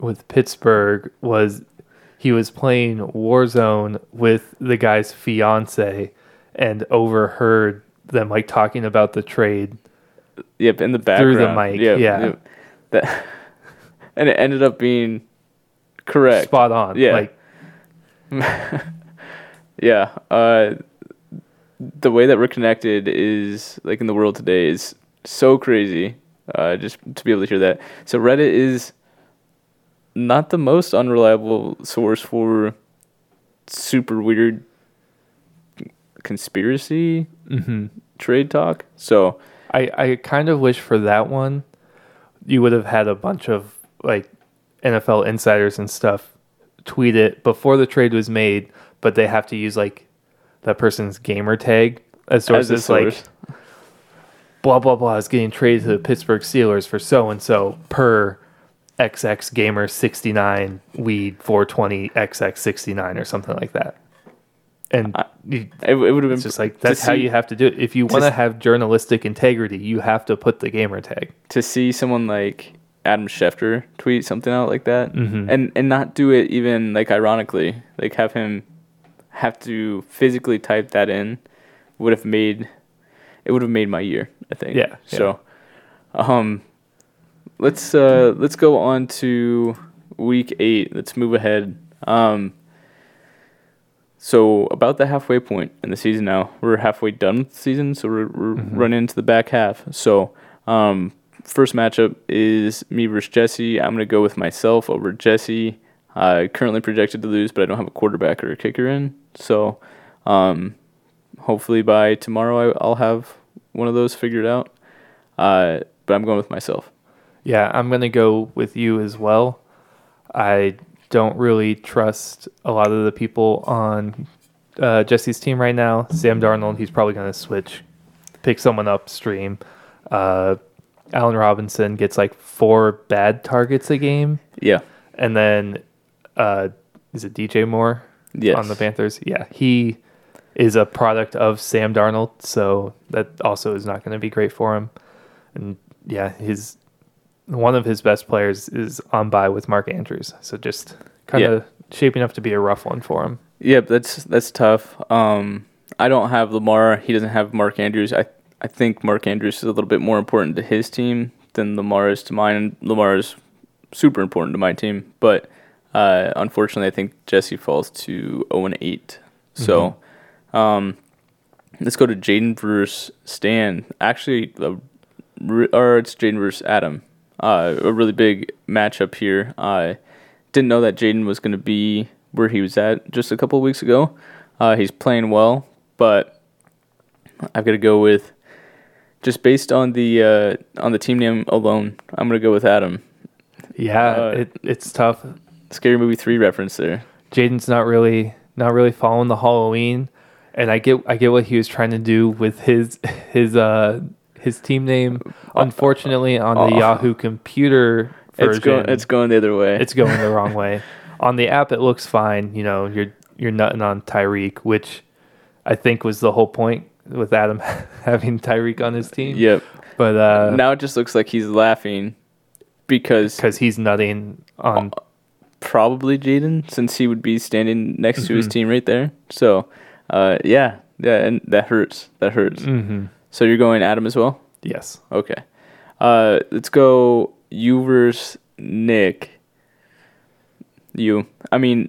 with Pittsburgh was he was playing Warzone with the guy's fiance and overheard them like talking about the trade. Yep, in the background Through the mic, Yep, yeah. yep. That, and it ended up being correct. Spot on. Yeah. Like Yeah. Uh, the way that we're connected is like in the world today is so crazy. Uh, just to be able to hear that. So Reddit is not the most unreliable source for super weird conspiracy mhm. trade talk. So I, I kind of wish for that one you would have had a bunch of like NFL insiders and stuff tweet it before the trade was made, but they have to use like that person's gamer tag as as a sources like blah blah blah is getting traded to the Pittsburgh Steelers for so and so per XX Gamer 69 Weed 420 XX 69 or something like that. And I- you, it, it would have been just like that's how you have to do it. If you want to have journalistic integrity, you have to put the gamer tag. to see someone like Adam Schefter tweet something out like that, Mhm. and and not do it even like ironically, like have him have to physically type that in, would have made it would have made my year. I think. Yeah, So, um, let's uh let's go on to week eight. Let's move ahead. Um. So about the halfway point in the season now, we're halfway done with the season, so we're, we're Mhm. running into the back half. So, um, first matchup is me versus Jesse. I'm gonna go with myself over Jesse. Uh, currently projected to lose, but I don't have a quarterback or a kicker in. So, um, hopefully by tomorrow I, I'll have one of those figured out. Uh, but I'm going with myself. Yeah, I'm going to go with you as well. I don't really trust a lot of the people on uh, Jesse's team right now. Sam Darnold, he's probably going to switch, pick someone upstream. Uh, Allen Robinson gets like four bad targets a game. Yeah. And then, uh, is it DJ Moore Yes. on the Panthers? Yeah, he is a product of Sam Darnold, so that also is not going to be great for him. And yeah, his one of his best players is on bye with Mark Andrews, so just kind of shaping up to be a rough one for him. Yep, that's that's tough. Um, I don't have Lamar. He doesn't have Mark Andrews. I I think Mark Andrews is a little bit more important to his team than Lamar is to mine. And Lamar is super important to my team, but uh, unfortunately, I think Jesse falls to zero and eight. So, um, let's go to Jaden versus Stan. Actually, re- or it's Jaden versus Adam. Uh, a really big matchup here. I didn't know that Jaden was going to be where he was at just a couple of weeks ago. Uh, he's playing well, but I've got to go with just based on the uh, on the team name alone. I'm going to go with Adam. Yeah, Uh, it, it's tough. Scary Movie three reference there. Jaden's not really not really following the Halloween, and I get I get what he was trying to do with his his uh his team name. Unfortunately, on the Oh. Yahoo computer version, It's going it's going the other way. it's going the wrong way. On the app, it looks fine. You know, you're you're nutting on Tyreek, which I think was the whole point with Adam having Tyreek on his team. Yep. But uh, now it just looks like he's laughing because because he's nutting on. probably Jaden, since he would be standing next to his Mhm. team right there. So, uh, yeah, yeah, and that hurts. That hurts. hmm So you're going Adam as well? Yes. Okay. Uh, let's go you versus Nick. You. I mean,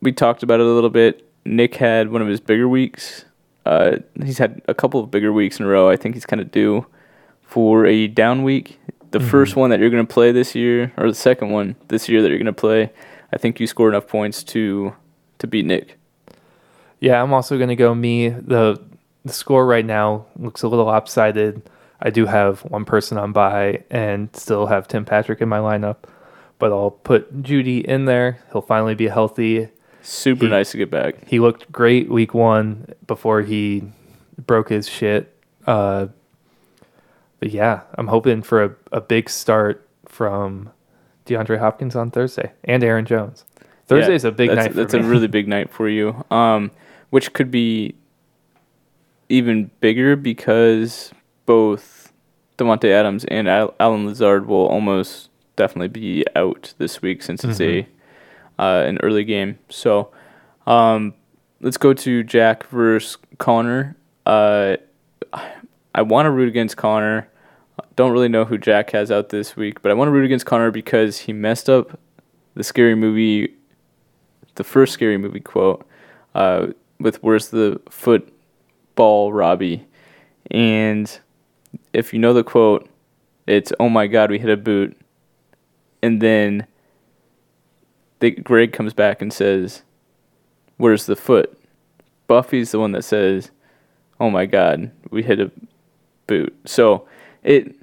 we talked about it a little bit. Nick had one of his bigger weeks. Uh, he's had a couple of bigger weeks in a row. I think he's kind of due for a down week. The Mhm. first one that you're going to play this year, or the second one this year that you're going to play, I think you scored enough points to to beat Nick. Yeah, I'm also going to go me. The the score right now looks a little lopsided. I do have one person on bye and still have Tim Patrick in my lineup, but I'll put Jeudy in there. He'll finally be healthy. Super He- nice to get back. He looked great week one before he broke his shit. Uh, but yeah, I'm hoping for a, a big start from DeAndre Hopkins on Thursday and Aaron Jones. Thursday's a big that's, night for That's me. a really big night for you. Um, which could be even bigger because both Davante Adams and Al- Allen Lazard will almost definitely be out this week since it's a uh, an early game. So, um, let's go to Jack versus Connor. Uh, I want to root against Connor. Don't really know who Jack has out this week, but I want to root against Connor because he messed up the scary movie, the first scary movie quote, uh, with "Where's the football, Robbie?" And if you know the quote, it's "Oh my God, we hit a boot," and then they, Greg comes back and says, "Where's the foot?" Buffy's the one that says, "Oh my God, we hit a boot." So it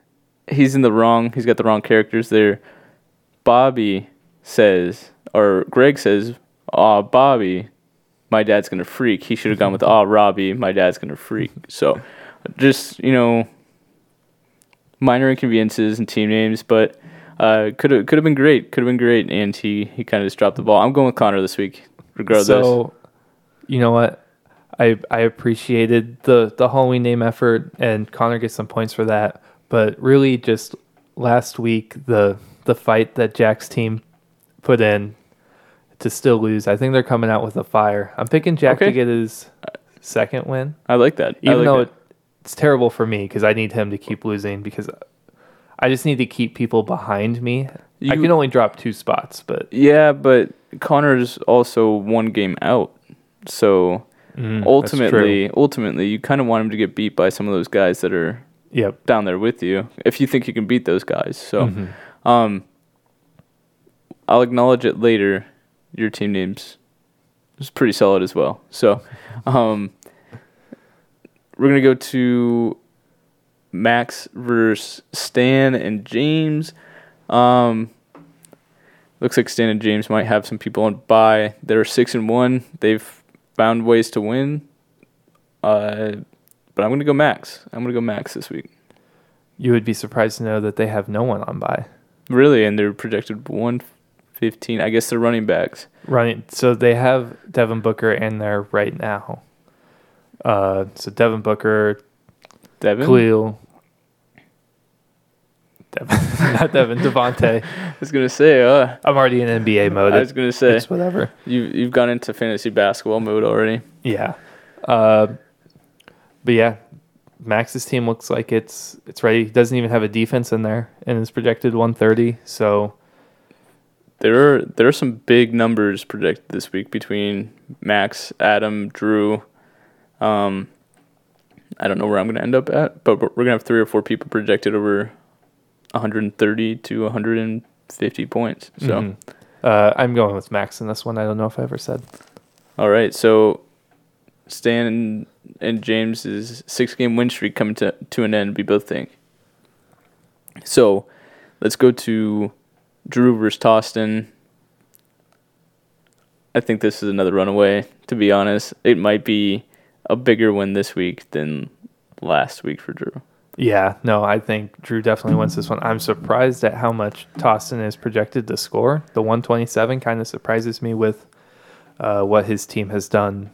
he's in the wrong. He's got the wrong characters there. Bobby says, or Greg says, "Aw, Bobby, my dad's gonna freak." He should have gone with, "Aw, Robbie, my dad's gonna freak." So, just you know, minor inconveniences and team names, but uh, could have could have been great. Could have been great, and he he kind of just dropped the ball. I'm going with Connor this week, regardless. So, you know what? I I appreciated the the Halloween name effort, and Connor gets some points for that. But really, just last week, the the fight that Jack's team put in to still lose. I think they're coming out with a fire. I'm picking Jack Okay. to get his second win, I like that. I even like though that. it's terrible for me because I need him to keep losing because. I just need to keep people behind me. I can only drop two spots, but Yeah, but Connor's also one game out. So mm, ultimately, ultimately, you kind of want him to get beat by some of those guys that are yep. down there with you. If you think you can beat those guys, so Mhm. um, I'll acknowledge it later. Your team names is pretty solid as well. So um, we're gonna go to Max versus Stan and James. Um, looks like Stan and James might have some people on bye. They're six and one. They've found ways to win. Uh, but I'm gonna go Max. I'm gonna go Max this week. You would be surprised to know that they have no one on bye Really, and they're projected 115. I guess they're running backs. running. So they have Devin Booker in there right now. Uh, so Devin Booker, Devin. Khalil, Devin, not Devin, Devontae. I was gonna say. Uh, I'm already in NBA mode. I was gonna say it's whatever. you you've gone into fantasy basketball mode already. Yeah. Uh, but yeah, Max's team looks like it's it's ready. He doesn't even have a defense in there, and it's projected 130. So There are there are some big numbers projected this week between Max, Adam, Drew. Um, I don't know where I'm gonna end up at, but we're we're gonna have three or four people projected over 130 to 150 points. So. mhm. uh, I'm going with Max in this one. I don't know if I ever said. All right, so Stan and, and James's six game win streak coming to, to an end, we both think. So let's go to Drew versus Tostin. I think this is another runaway, to be honest. It might be a bigger win this week than last week for Drew. Yeah, no, I think Drew definitely wins this one. I'm surprised at how much Tostin is projected to score. The 127 kind of surprises me with uh, what his team has done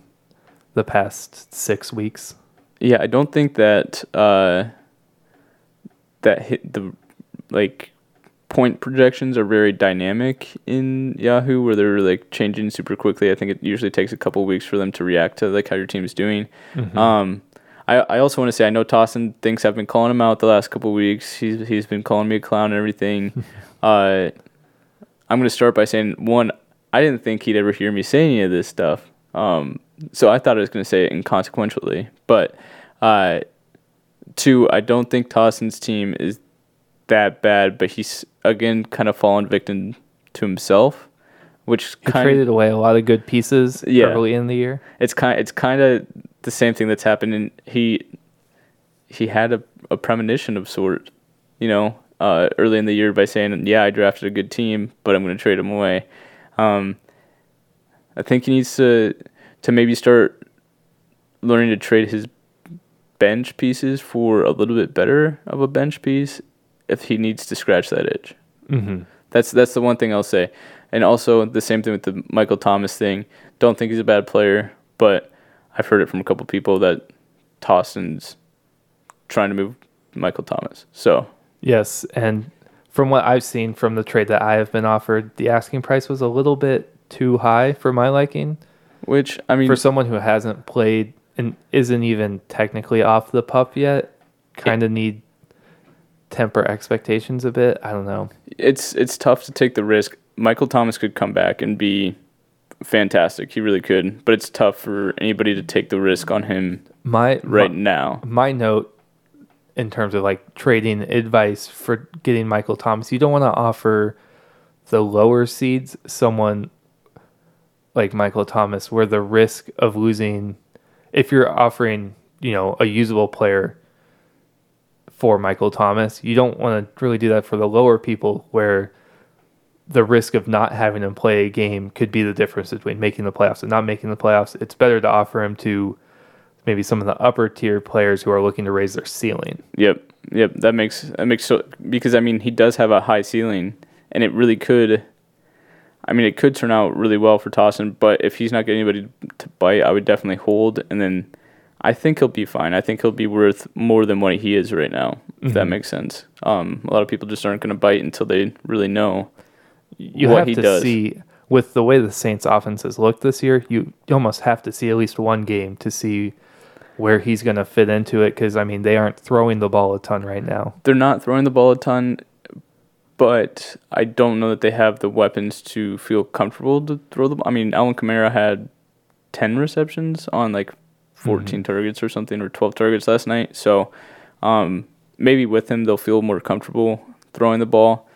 the past six weeks. Yeah, I don't think that uh, that hit the like point projections are very dynamic in Yahoo, where they're like changing super quickly. I think it usually takes a couple weeks for them to react to like how your team's doing. Mhm. Um, I I also want to say I know Tossin thinks I've been calling him out the last couple weeks. He's he's been calling me a clown and everything. uh, I'm gonna start by saying one, I didn't think he'd ever hear me say any of this stuff. Um, so I thought I was gonna say it inconsequentially, but uh, two, I don't think Tossin's team is that bad, but he's again kind of fallen victim to himself, which He kind traded away a lot of good pieces Yeah. early in the year. it's kind it's kind of the same thing that's happened and he he had a, a premonition of sort you know uh, early in the year by saying yeah i drafted a good team but i'm going to trade him away um, i think he needs to to maybe start learning to trade his bench pieces for a little bit better of a bench piece if he needs to scratch that itch Mm-hmm. that's that's the one thing I'll say. And also the same thing with the Michael Thomas thing. Don't think he's a bad player, but I've heard it from a couple people that Tossin's trying to move Michael Thomas. So Yes, and from what I've seen from the trade that I have been offered, the asking price was a little bit too high for my liking. which I mean for someone who hasn't played and isn't even technically off the pup yet, kind of need temper expectations a bit. I don't know. it's it's tough to take the risk. Michael Thomas could come back and be fantastic. He really could, but it's tough for anybody to take the risk on him My right my, now. my note in terms of like trading advice for getting Michael Thomas, you don't want to offer the lower seeds someone like Michael Thomas where the risk of losing if you're offering, you know, a usable player for Michael Thomas, you don't want to really do that for the lower people where the risk of not having him play a game could be the difference between making the playoffs and not making the playoffs. It's better to offer him to maybe some of the upper tier players who are looking to raise their ceiling. Yep, yep. That makes that makes so because I mean he does have a high ceiling, and it really could. I mean, it could turn out really well for Tossin, but if he's not getting anybody to bite, I would definitely hold, and then I think he'll be fine. I think he'll be worth more than what he is right now. If that Mhm. makes sense. Um, a lot of people just aren't going to bite until they really know. You What have he to does. see with the way the Saints offense has looked this year, you, you almost have to see at least one game to see where he's going to fit into it cuz I mean they aren't throwing the ball a ton right now. They're not throwing the ball a ton, but I don't know that they have the weapons to feel comfortable to throw the ball. I mean, Alvin Kamara had 10 receptions on like 14 targets or something, or 12 targets last night. So um, maybe with him, they'll feel more comfortable throwing the ball.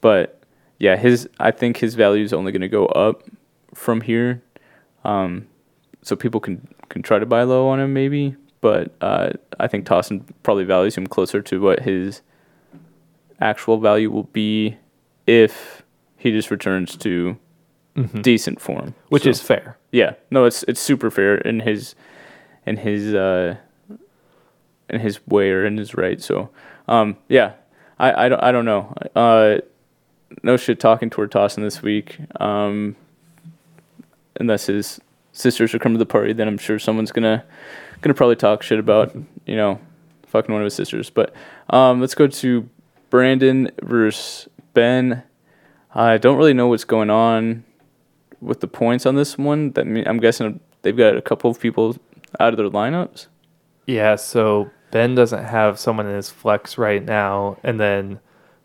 But yeah, his I think his value is only going to go up from here. Um, so people can, can try to buy low on him maybe. But uh, I think Tossin probably values him closer to what his actual value will be if he just returns to Mhm. decent form. Which So- is fair. yeah, no, it's it's super fair in his in his uh in his way or in his right. So um yeah, I I don't I don't know. Uh no shit talking toward Tossin this week. Um unless his sisters are coming to the party, then I'm sure someone's gonna gonna probably talk shit about, you know, fucking one of his sisters. But um let's go to Brandon versus Ben. I don't really know what's going on with the points on this one. That mean, I'm guessing they've got a couple of people out of their lineups. Yeah, so Ben doesn't have someone in his flex right now and then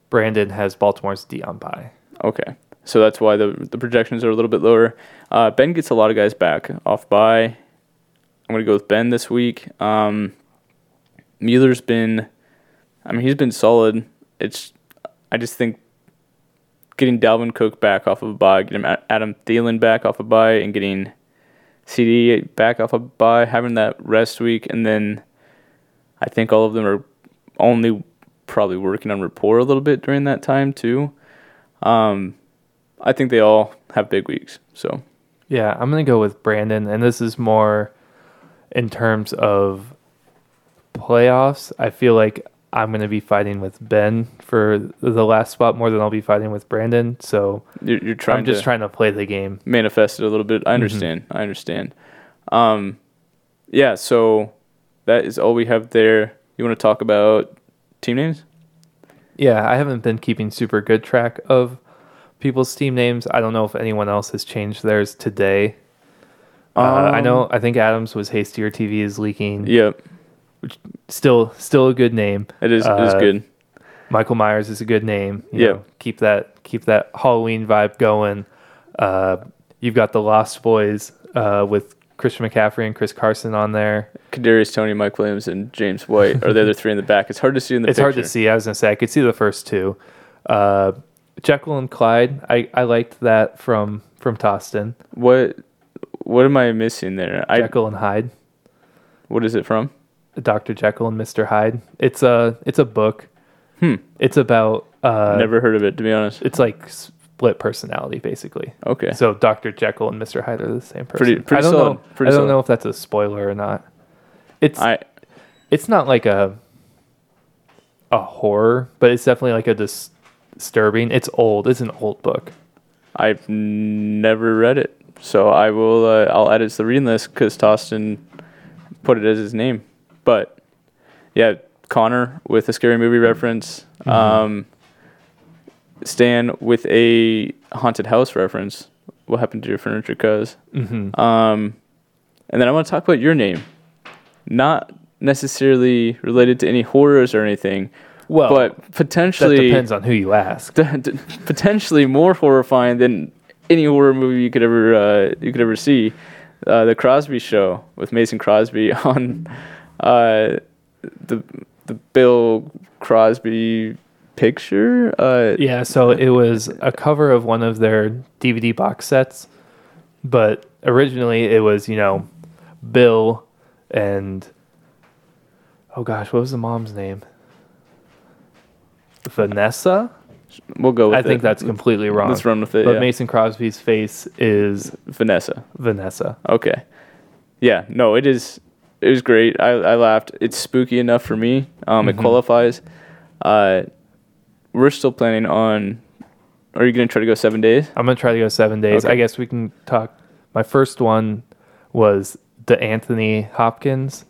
Brandon has Baltimore's Dion by. Okay, so that's why the the projections are a little bit lower. Uh, ben gets a lot of guys back off bye. I'm gonna go with Ben this week. Um, Mueller's been, I mean, he's been solid. It's, I just think getting Dalvin Cook back off of a bye, getting Adam Thielen back off a bye, and getting CeeDee back off a bye, having that rest week, and then I think all of them are only probably working on rapport a little bit during that time too. Um, I think they all have big weeks. So Yeah, I'm to go with Brandon and this is more in terms of playoffs. I feel like I'm to be fighting with Ben for the last spot more than I'll be fighting with Brandon. So You're, you're trying I'm just to trying to play the game. manifest it a little bit. I understand. I understand. Um, yeah. So that is all we have there. You want to talk about team names? Yeah, I haven't been keeping super good track of people's team names. I don't know if anyone else has changed theirs today. Uh, I know. I think Adams was hastier. TV is leaking. Yep. Still, still a good name. It is. it is Uh, good. Michael Myers is a good name. You Yeah. know, keep that keep that Halloween vibe going. Uh, you've got the Lost Boys uh, with Christian McCaffrey and Chris Carson on there. Kadarius Toney, Mike Williams, and James White are the other three in the back. It's hard to see in the it's picture. hard to see. I was gonna say I could see the first two. Uh, Jekyll and Clyde. I, I liked that from from Tostin. What What am I missing there? I Jekyll and Hyde. what is it from? Dr. Jekyll and Mr. Hyde. It's a it's a book. Hmm. It's about uh, Never heard of it to be honest. It's like split personality basically. Okay. So Dr. Jekyll and Mr. Hyde are the same person. Pretty- pretty I don't solid, know. pretty I don't solid. know if that's a spoiler or not. It's I it's not like a a horror, but it's definitely like a dis- disturbing. It's old. It's an old book. I've never read it, so I will. Uh, I'll add it to the reading list because Tostin put it as his name. But yeah, Connor with a scary movie reference. Um, Stan with a haunted house reference. What happened to your furniture, cuz? Mm-hmm. Um, and then I want to talk about your name, not necessarily related to any horrors or anything, Well, but that potentially depends on who you ask. d- d- potentially more horrifying than any horror movie you could ever uh, you could ever see. Uh, the Crosby Show with Mason Crosby on uh, the the Bill Crosby picture. Uh, Yeah, so it was a cover of one of their DVD box sets, but originally it was, you know, Bill and oh gosh, what was the mom's name? Vanessa? We'll go with I it. think that's completely wrong. Let's run with it. But yeah. Mason Crosby's face is Vanessa. Vanessa. Okay. Yeah. No, it is. It was great. I, I laughed. It's spooky enough for me. Um, It Mhm. qualifies. Uh, we're still planning on. Are you gonna try to go seven days? I'm gonna try to go seven days. Okay. I guess we can talk. My first one was the Anthony Hopkins.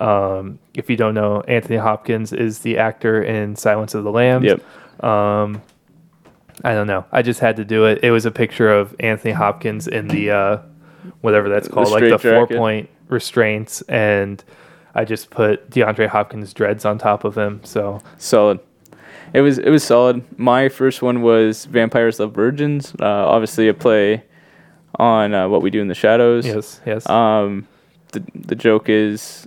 Um, if you don't know, Anthony Hopkins is the actor in Silence of the Lambs. Yep. Um, I don't know. I just had to do it. It was a picture of Anthony Hopkins in the uh, whatever that's The called, like the straitjacket. four point restraints, and I just put DeAndre Hopkins dreads on top of him. So Solid. It was it was solid. My first one was Vampires Love Virgins. Uh, obviously a play on uh, what we do in the shadows. yes, yes, Um, the the joke is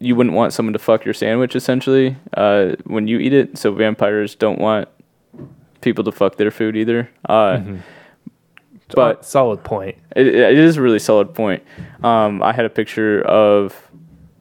you wouldn't want someone to fuck your sandwich essentially uh, when you eat it. So vampires don't want people to fuck their food either. Uh, Mhm. But- solid point. it, it is a really solid point. Um, I had a picture of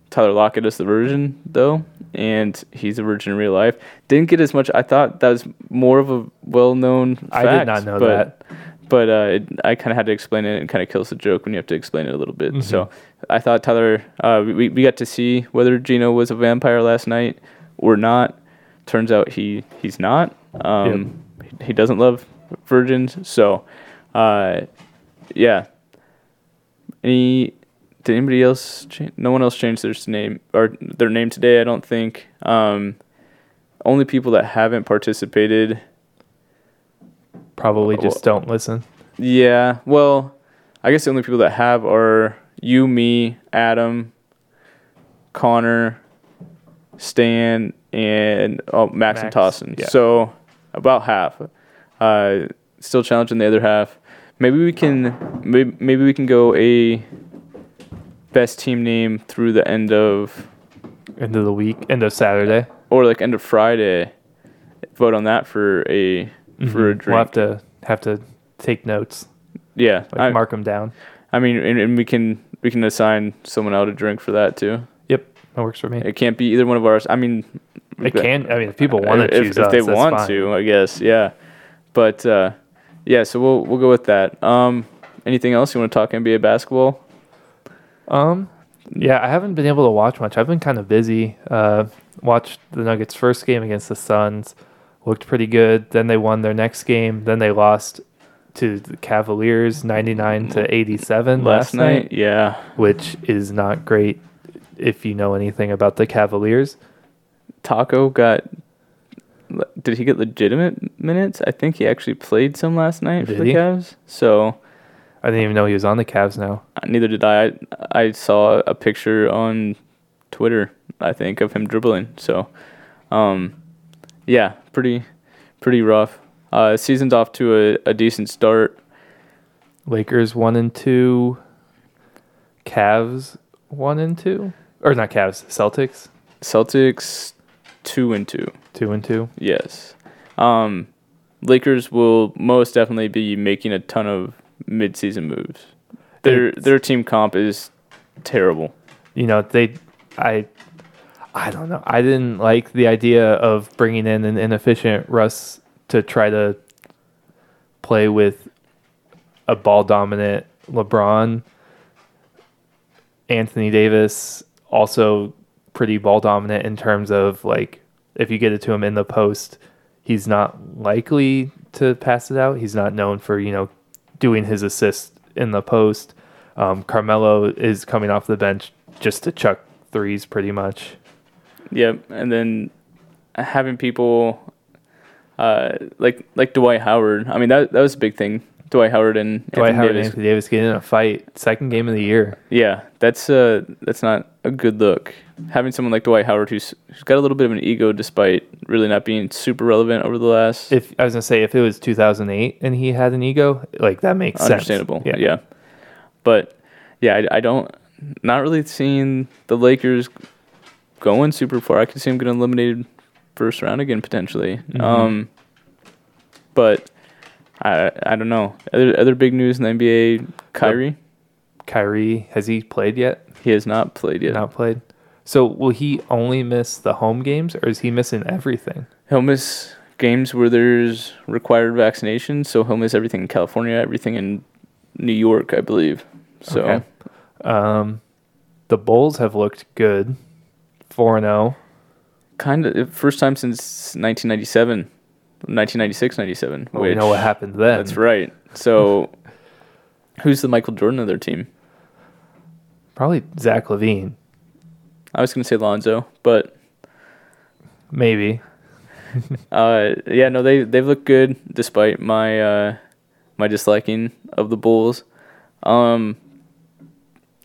Tyler Lockett as the virgin though, and he's a virgin in real life. Didn't get as much. I thought that was more of a well-known. Fact, I did not know but, that. But uh, it, I kind of had to explain it, and kind of kills the joke when you have to explain it a little bit. So Mm-hmm. I thought Tyler. Uh, we we got to see whether Geno was a vampire last night or not. Turns out he he's not. Um, he, he doesn't love virgins. So, uh, yeah. Any did anybody else? Cha- no one else changed their name or their name today. I don't think. Um, only people that haven't participated. Probably just don't listen. Yeah. Well, I guess the only people that have are you, me, Adam, Connor, Stan, and oh, Max, and Max, Tossin. yeah. So about half. Uh, still challenging the other half. Maybe we can maybe, maybe we can go a best team name through the end of End of the week, end of Saturday. or like end of Friday. Vote on that for a for a drink. We'll have to have to take notes, yeah, like I, mark them down. I mean, and, and we can we can assign someone out a drink for that too. Yep, that works for me. It can't be either one of ours. I mean, It can. I mean, if people want to if, choose if us, they want fine. to, I guess. Yeah, but uh, yeah. So we'll we'll go with that. Um, anything else you want to talk NBA basketball? Um, yeah, I haven't been able to watch much. I've been kind of busy. Uh, watched the Nuggets' first game against the Suns. Looked pretty good. Then they won their next game. Then they lost to the Cavaliers 99 to 87 Last night, yeah. which is not great if you know anything about the Cavaliers. Tacko got. Did he get legitimate minutes? I think he actually played some last night for Did the he? Cavs. So I didn't even know he was on the Cavs now. uh, neither did I. I. I saw a picture on Twitter. I think of him dribbling. So, um, yeah, pretty, pretty rough. Uh, season's off to a, a decent start. Lakers 1 and 2, Cavs 1 and 2, or not Cavs, Celtics Celtics two and two. 2 and 2. Yes. Um, Lakers will most definitely be making a ton of midseason moves. Their It's- their team comp is terrible. you know they i i don't know i didn't like the idea of bringing in an inefficient russ to try to play with a ball dominant lebron anthony davis also pretty ball dominant in terms of like if you get it to him in the post he's not likely to pass it out he's not known for you know doing his assist in the post um, Carmelo is coming off the bench just to chuck threes pretty much. Yep, and then having people uh, like like Dwight Howard. I mean that that was a big thing. Dwight Howard and Dwight Anthony Howard and Davis. Anthony Davis get in a fight, second game of the year. Yeah, that's uh that's not a good look. Having someone like Dwight Howard who's, who's got a little bit of an ego despite really not being super relevant over the last If I was gonna say if it was 2008 and he had an ego, like that makes understandable. sense. Yeah. But yeah, I, I don't not really seeing the Lakers going super far. I could see them getting eliminated first round again potentially. Mhm. Um, but I I don't know. Other other big news in the NBA, Kyrie. Kyrie has he played yet? He has not played yet. Not played. So will he only miss the home games, or is he missing everything? He'll miss games where there's required vaccination, so he'll miss everything in California, everything in New York, I believe. So Okay. Um, the Bulls have looked good, four and oh. zero. kind of first time since 1997, 1996, 97. Well, we know what happened then. That's right. So who's the Michael Jordan of their team? Probably Zach LaVine, I was gonna say Lonzo, but maybe. uh, yeah, no, they they've looked good despite my uh, my disliking of the Bulls. Um,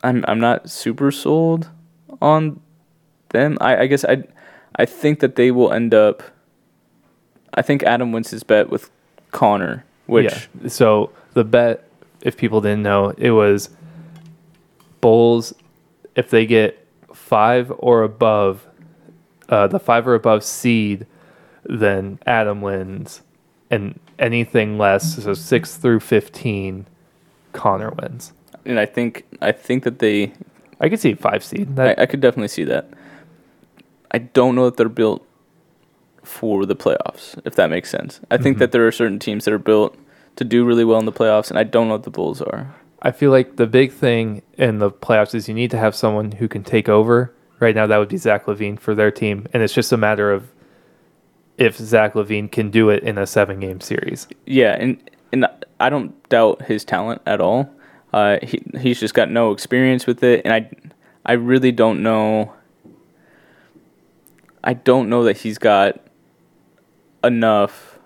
I'm I'm not super sold on them. I, I guess I I think that they will end up. I think Adam wins his bet with Connor, which Yeah. So the bet, if people didn't know, it was Bulls if they get five or above, uh, the five or above seed, then Adam wins, and anything less, so six through fifteen, Connor wins. and I think I think that they I could see five seed. I, I could definitely see that. I don't know that they're built for the playoffs, if that makes sense. I think Mhm. that there are certain teams that are built to do really well in the playoffs, and I don't know what the Bulls are. I feel like the big thing in the playoffs is you need to have someone who can take over. Right now, that would be Zach LaVine for their team, and it's just a matter of if Zach LaVine can do it in a seven-game series. Yeah, and and I don't doubt his talent at all. Uh, he he's just got no experience with it, and I I really don't know. I don't know that he's got enough.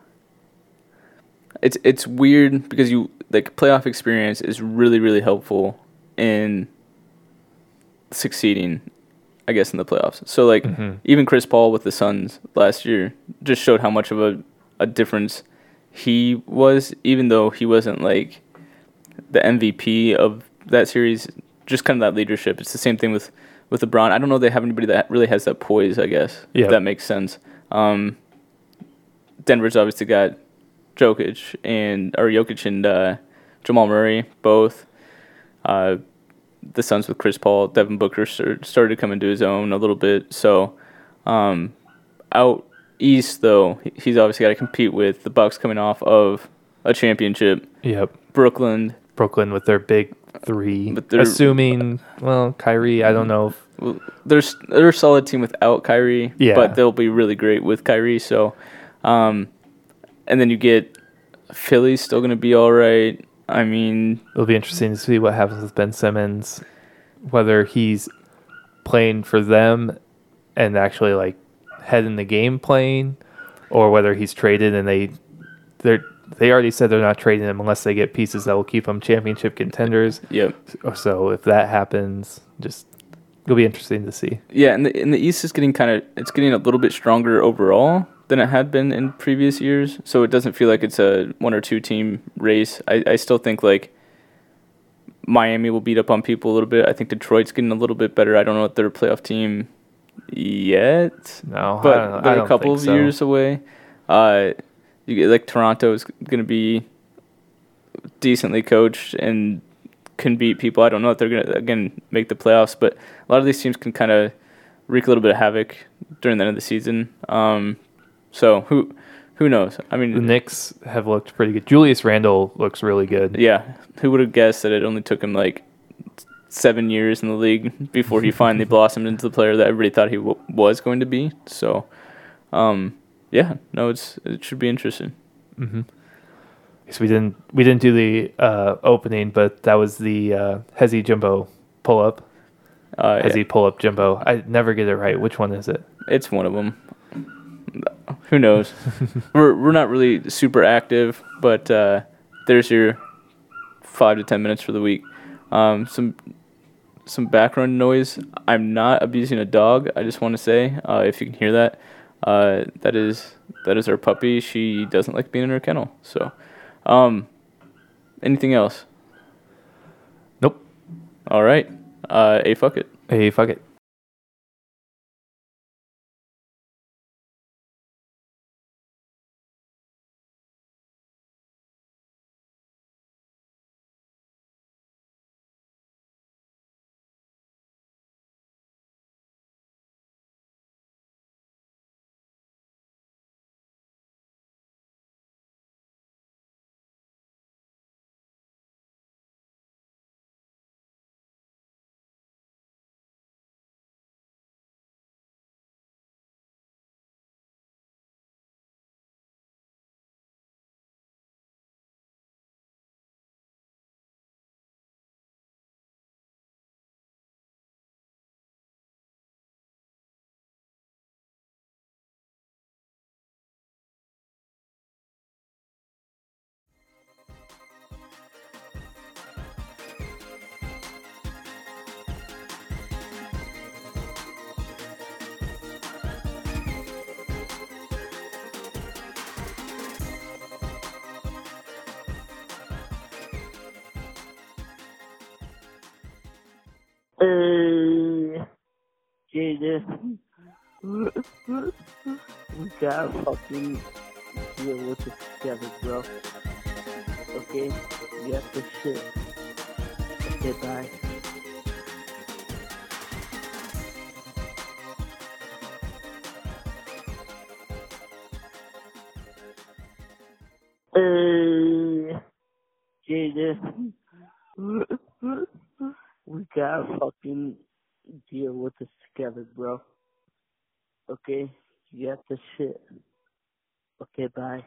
It's it's weird because you like playoff experience is really really helpful in succeeding, I guess in the playoffs. So like Mhm. even Chris Paul with the Suns last year just showed how much of a a difference he was, even though he wasn't like the MVP of that series. Just kind of that leadership. It's the same thing with with LeBron. I don't know if they have anybody that really has that poise. I guess Yeah. if that makes sense. Um, Denver's obviously got Jokic and or Jokic and uh, Jamal Murray both. Uh, the Suns with Chris Paul, Devin Booker started to come into his own a little bit. So um, out east though, he's obviously got to compete with the Bucks coming off of a championship. Yep. Brooklyn, Brooklyn with their big three. But they're- Assuming, well, Kyrie, I don't know if Well, they're they're a solid team without Kyrie, Yeah. but they'll be really great with Kyrie. So, um, and then you get Philly's still going to be all right. I mean, It'll be interesting to see what happens with Ben Simmons, whether he's playing for them and actually like head in the game playing, or whether he's traded and they they they already said they're not trading him unless they get pieces that will keep them championship contenders. yep, So if that happens, just it'll be interesting to see. yeah. And the and the East is getting kind of it's getting a little bit stronger overall than it had been in previous years. So it doesn't feel like it's a one or two team race. I I still think like. Miami will beat up on people a little bit. I think Detroit's getting a little bit better. I don't know what their playoff team yet. No, I but they're a couple of so. years away. Uh, you get like Toronto is going to be decently coached and can beat people. I don't know if they're going to again make the playoffs, but a lot of these teams can kind of wreak a little bit of havoc during the end of the season. Um, so who who knows? I mean, The Knicks have looked pretty good. Julius Randle looks really good. yeah, who would have guessed that it only took him like seven years in the league before he finally blossomed into the player that everybody thought he w- was going to be. So, um, yeah, no, it's it should be interesting. hmm So we didn't we didn't do the uh, opening, but that was the uh, Hezi Jumbo pull up. Uh, yeah, Hezi pull up Jumbo. I never get it right. Which one is it? it's one of them. Who knows? we're we're not really super active, but uh, there's your five to ten minutes for the week. Um, some some background noise. I'm not abusing a dog. I just want to say, uh, if you can hear that, uh, that is that is our puppy. She doesn't like being in her kennel. So, um, anything else? Nope. All right. Uh, a fuck it. Hey, fuck it. Uh, Jesus. we gotta fucking deal with this together, bro. Okay? You have to shit. Okay, bye. Uh, Jesus. Gotta fucking deal with this together, bro. Okay? You have to shit. Okay, bye.